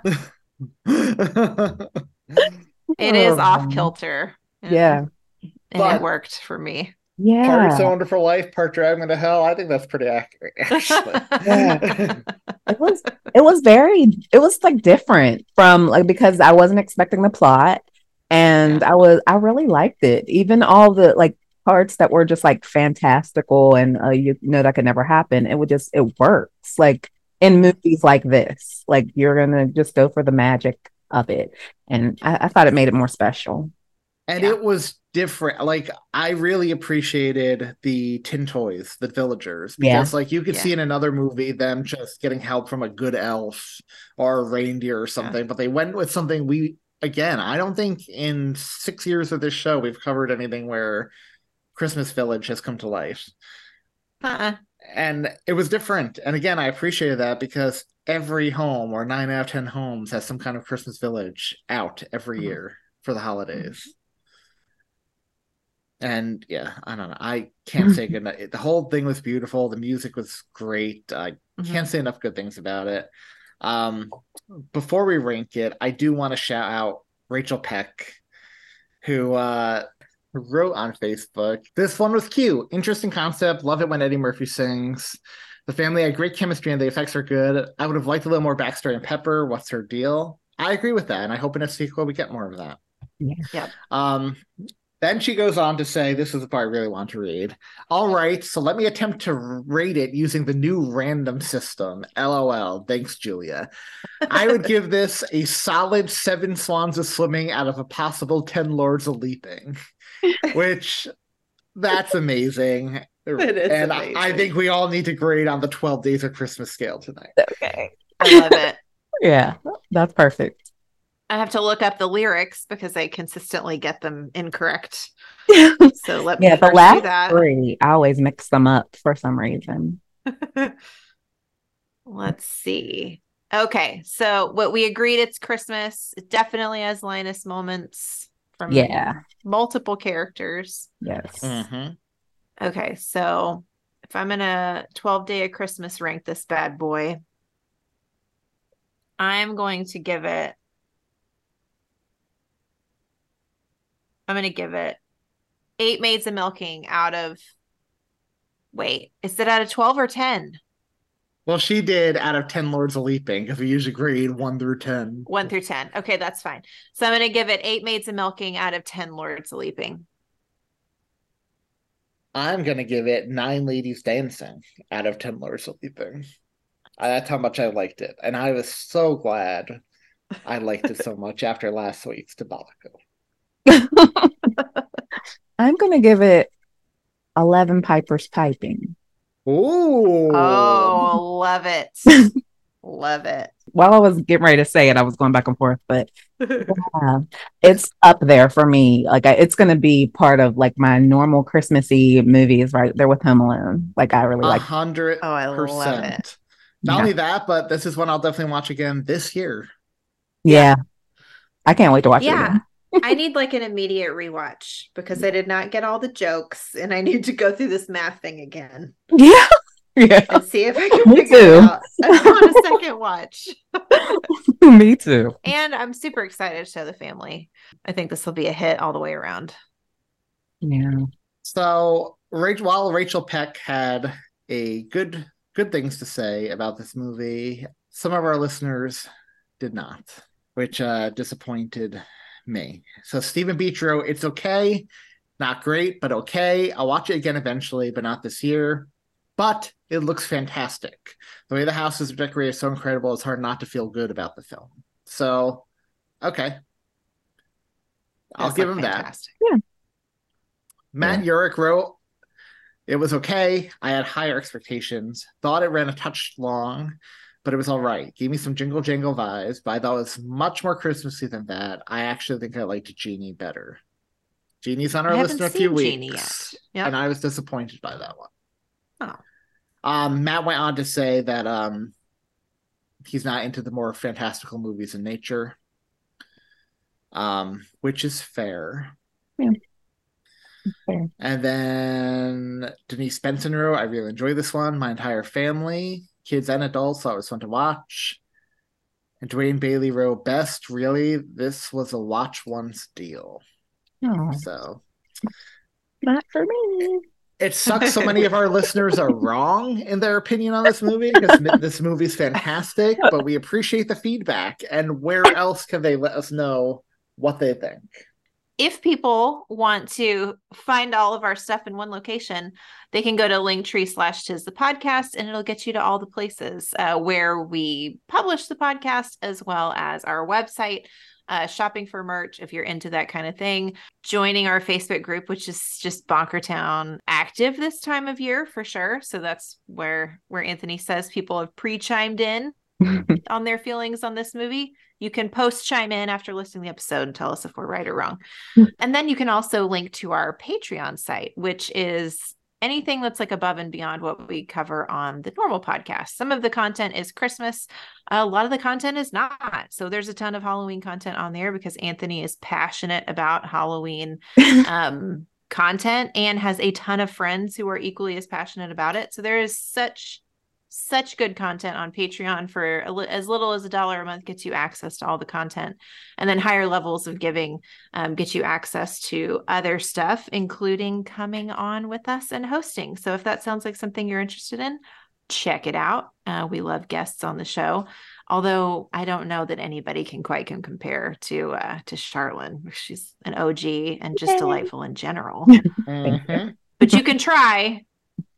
It is off um, kilter. Yeah. And But- it worked for me. Yeah. Part So Wonderful Life, part Drag Me to Hell. I think that's pretty accurate, actually. it was it was very it was like different from like because I wasn't expecting the plot and I was I really liked it. Even all the like parts that were just like fantastical and uh, you know that could never happen. It would just it works like in movies like this. Like you're gonna just go for the magic of it, and I, I thought it made it more special. And yeah. it was different. Like I really appreciated the tin toys, the villagers, because yeah. like you could yeah. see in another movie them just getting help from a good elf or a reindeer or something, but they went with something we again. I don't think in six years of this show we've covered anything where Christmas Village has come to life. Uh-uh. And it was different. And again, I appreciated that because every home or nine out of 10 homes has some kind of Christmas Village out every mm-hmm. year for the holidays. Mm-hmm. And yeah, I don't know. I can't say good. The whole thing was beautiful. The music was great. I mm-hmm. can't say enough good things about it. Um, before we rank it, I do want to shout out Rachel Peck, who uh, wrote on Facebook. This one was cute, interesting concept. Love it when Eddie Murphy sings. The family had great chemistry and the effects are good. I would have liked a little more backstory on Pepper. What's her deal? I agree with that, and I hope in a sequel we get more of that. Yeah. yeah. Um, then she goes on to say, This is the part I really want to read. All right, so let me attempt to rate it using the new random system. LOL. Thanks, Julia. I would give this a solid seven swans of swimming out of a possible 10 lords of leaping, which that's amazing. It is and amazing. I, I think we all need to grade on the 12 days of Christmas scale tonight. Okay. I love it. yeah, that's perfect. I have to look up the lyrics because I consistently get them incorrect. so let me yeah, the last three, I always mix them up for some reason. Let's see. Okay, so what we agreed it's Christmas. It definitely has Linus moments from yeah multiple characters. Yes. Mm-hmm. Okay, so if I'm gonna 12 day of Christmas rank this bad boy, I'm going to give it I'm going to give it eight maids of milking out of. Wait, is it out of 12 or 10? Well, she did out of 10 Lords of Leaping because we usually grade 1 through 10. 1 through 10. Okay, that's fine. So I'm going to give it 8 Maids of Milking out of 10 Lords of Leaping. I'm going to give it 9 Ladies Dancing out of 10 Lords of Leaping. That's how much I liked it. And I was so glad I liked it so much after last week's Diabolico. I'm going to give it 11 Pipers Piping. Ooh. Oh, love it. love it. While I was getting ready to say it, I was going back and forth, but yeah, it's up there for me. Like, I, it's going to be part of like my normal Christmassy movies right there with Home Alone. Like, I really like. Hundred. Oh, I love it. Not yeah. only that, but this is one I'll definitely watch again this year. Yeah, I can't wait to watch yeah. it. Again. I need like an immediate rewatch because I did not get all the jokes and I need to go through this math thing again. Yeah. Yeah. And see if I can Me figure too. it out on a second watch. Me too. And I'm super excited to show the family. I think this will be a hit all the way around. Yeah. So Rachel, while Rachel Peck had a good good things to say about this movie, some of our listeners did not, which uh disappointed me. So Stephen Beach wrote, "It's okay, not great, but okay. I'll watch it again eventually, but not this year. But it looks fantastic. The way the house is decorated is so incredible. It's hard not to feel good about the film. So, okay, I'll give him fantastic. that. Yeah. Matt yeah. Urick wrote, "It was okay. I had higher expectations. Thought it ran a touch long." But it was all right. Gave me some jingle jangle vibes, but I thought it was much more Christmassy than that. I actually think I liked Genie better. Genie's on our list in a few weeks, yep. and I was disappointed by that one. Oh. Um, Matt went on to say that um, he's not into the more fantastical movies in nature, um, which is fair. Yeah. Fair. And then Denise Benson wrote, I really enjoy this one. My entire family kids and adults thought it was fun to watch. And Dwayne Bailey wrote, Best, really, this was a watch once deal. Oh, so, not for me. It sucks so many of our listeners are wrong in their opinion on this movie because this movie is fantastic, but we appreciate the feedback. And where else can they let us know what they think? If people want to find all of our stuff in one location, they can go to Linktree slash Tis the Podcast, and it'll get you to all the places uh, where we publish the podcast, as well as our website. Uh, shopping for merch if you're into that kind of thing, joining our Facebook group, which is just Bonkertown active this time of year for sure. So that's where where Anthony says people have pre-chimed in on their feelings on this movie. You can post chime in after listening to the episode and tell us if we're right or wrong. and then you can also link to our Patreon site, which is anything that's like above and beyond what we cover on the normal podcast. Some of the content is Christmas, a lot of the content is not. So there's a ton of Halloween content on there because Anthony is passionate about Halloween um, content and has a ton of friends who are equally as passionate about it. So there is such such good content on Patreon for li- as little as a dollar a month gets you access to all the content. And then higher levels of giving um, get you access to other stuff, including coming on with us and hosting. So if that sounds like something you're interested in, check it out. Uh, we love guests on the show. Although I don't know that anybody can quite can compare to uh, to Charlyn. She's an OG and just Yay. delightful in general. Mhm. but you can try.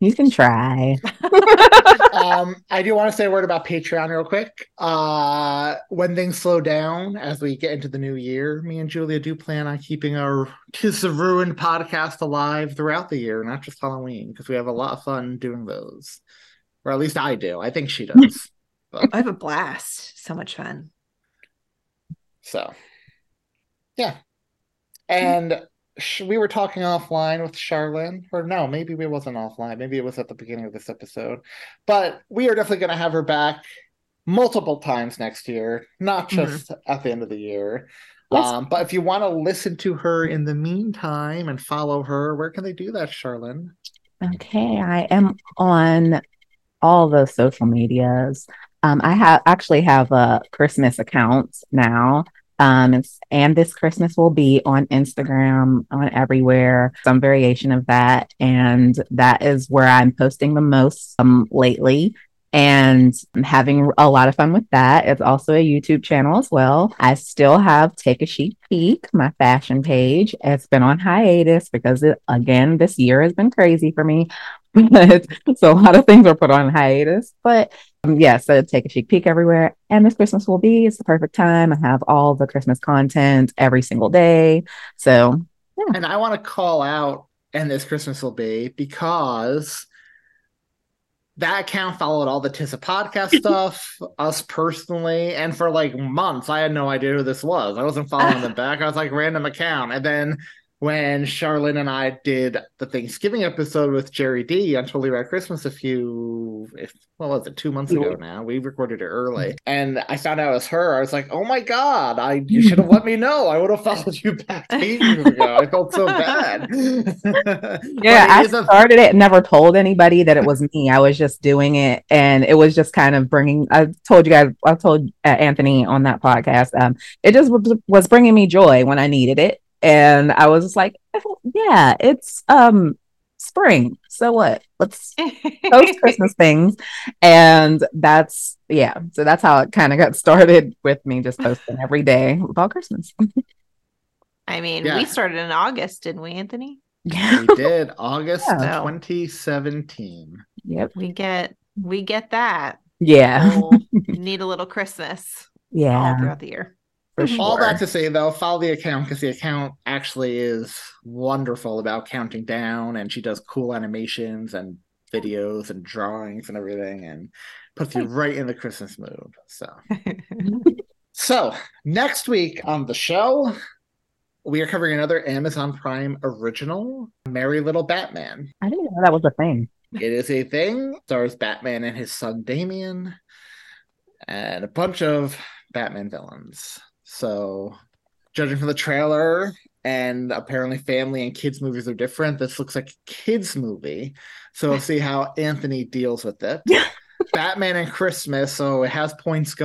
You can try. um, I do want to say a word about Patreon real quick. Uh, when things slow down as we get into the new year, me and Julia do plan on keeping our Kiss of Ruined podcast alive throughout the year, not just Halloween, because we have a lot of fun doing those. Or at least I do. I think she does. I have a blast. So much fun. So, yeah. And sh- we were talking offline with Charlyn, or no, maybe we wasn't offline. Maybe it was at the beginning of this episode. But we are definitely going to have her back multiple times next year, not just at the end of the year. Yes. Um, but if you want to listen to her in the meantime and follow her, where can they do that, Charlyn? Okay, I am on all the social medias. Um, I have actually have a Christmas account now. Um, and this Christmas will be on Instagram, on everywhere, some variation of that, and that is where I'm posting the most um, lately. And I'm having a lot of fun with that. It's also a YouTube channel as well. I still have Take a Chic Peek, my fashion page. It's been on hiatus because it, again, this year has been crazy for me. So a lot of things are put on hiatus. But um, yeah, so take a chic peek everywhere. And this Christmas will be, it's the perfect time. I have all the Christmas content every single day. So yeah. And I want to call out, and this Christmas will be because that account followed all the Tissa podcast stuff, us personally, and for like months, I had no idea who this was. I wasn't following them back. I was like random account, and then when Charlyn and I did the Thanksgiving episode with Jerry D on Totally Red Christmas a few, if what was it, two months ago now? We recorded it early, and I found out it was her. I was like, "Oh my god! I you should have let me know. I would have followed you back ages ago. I felt so bad." yeah, I is a- started it, and never told anybody that it was me. I was just doing it, and it was just kind of bringing. I told you guys, I told uh, Anthony on that podcast. Um, it just was bringing me joy when I needed it, and I was just like, yeah, it's um spring. So what? Let's post Christmas things, and that's yeah. So that's how it kind of got started with me just posting every day about Christmas. I mean, Yeah. we started in August, didn't we, Anthony? Yeah. we did August Yeah. 2017. yep. We get we get that. Yeah. We'll need a little Christmas all Yeah. throughout the year. For mm-hmm. All that to say, though, follow the account because the account actually is wonderful about counting down, and she does cool animations and videos and drawings and everything, and puts you right in the Christmas mood. So, so next week on the show, we are covering another Amazon Prime original, Merry Little Batman. I didn't know that was a thing. It is a thing. Stars Batman and his son Damian, and a bunch of Batman villains. So, judging from the trailer, and apparently family and kids movies are different. This looks like a kids movie. So we'll see how Anthony deals with it. Batman and Christmas, so it has points going.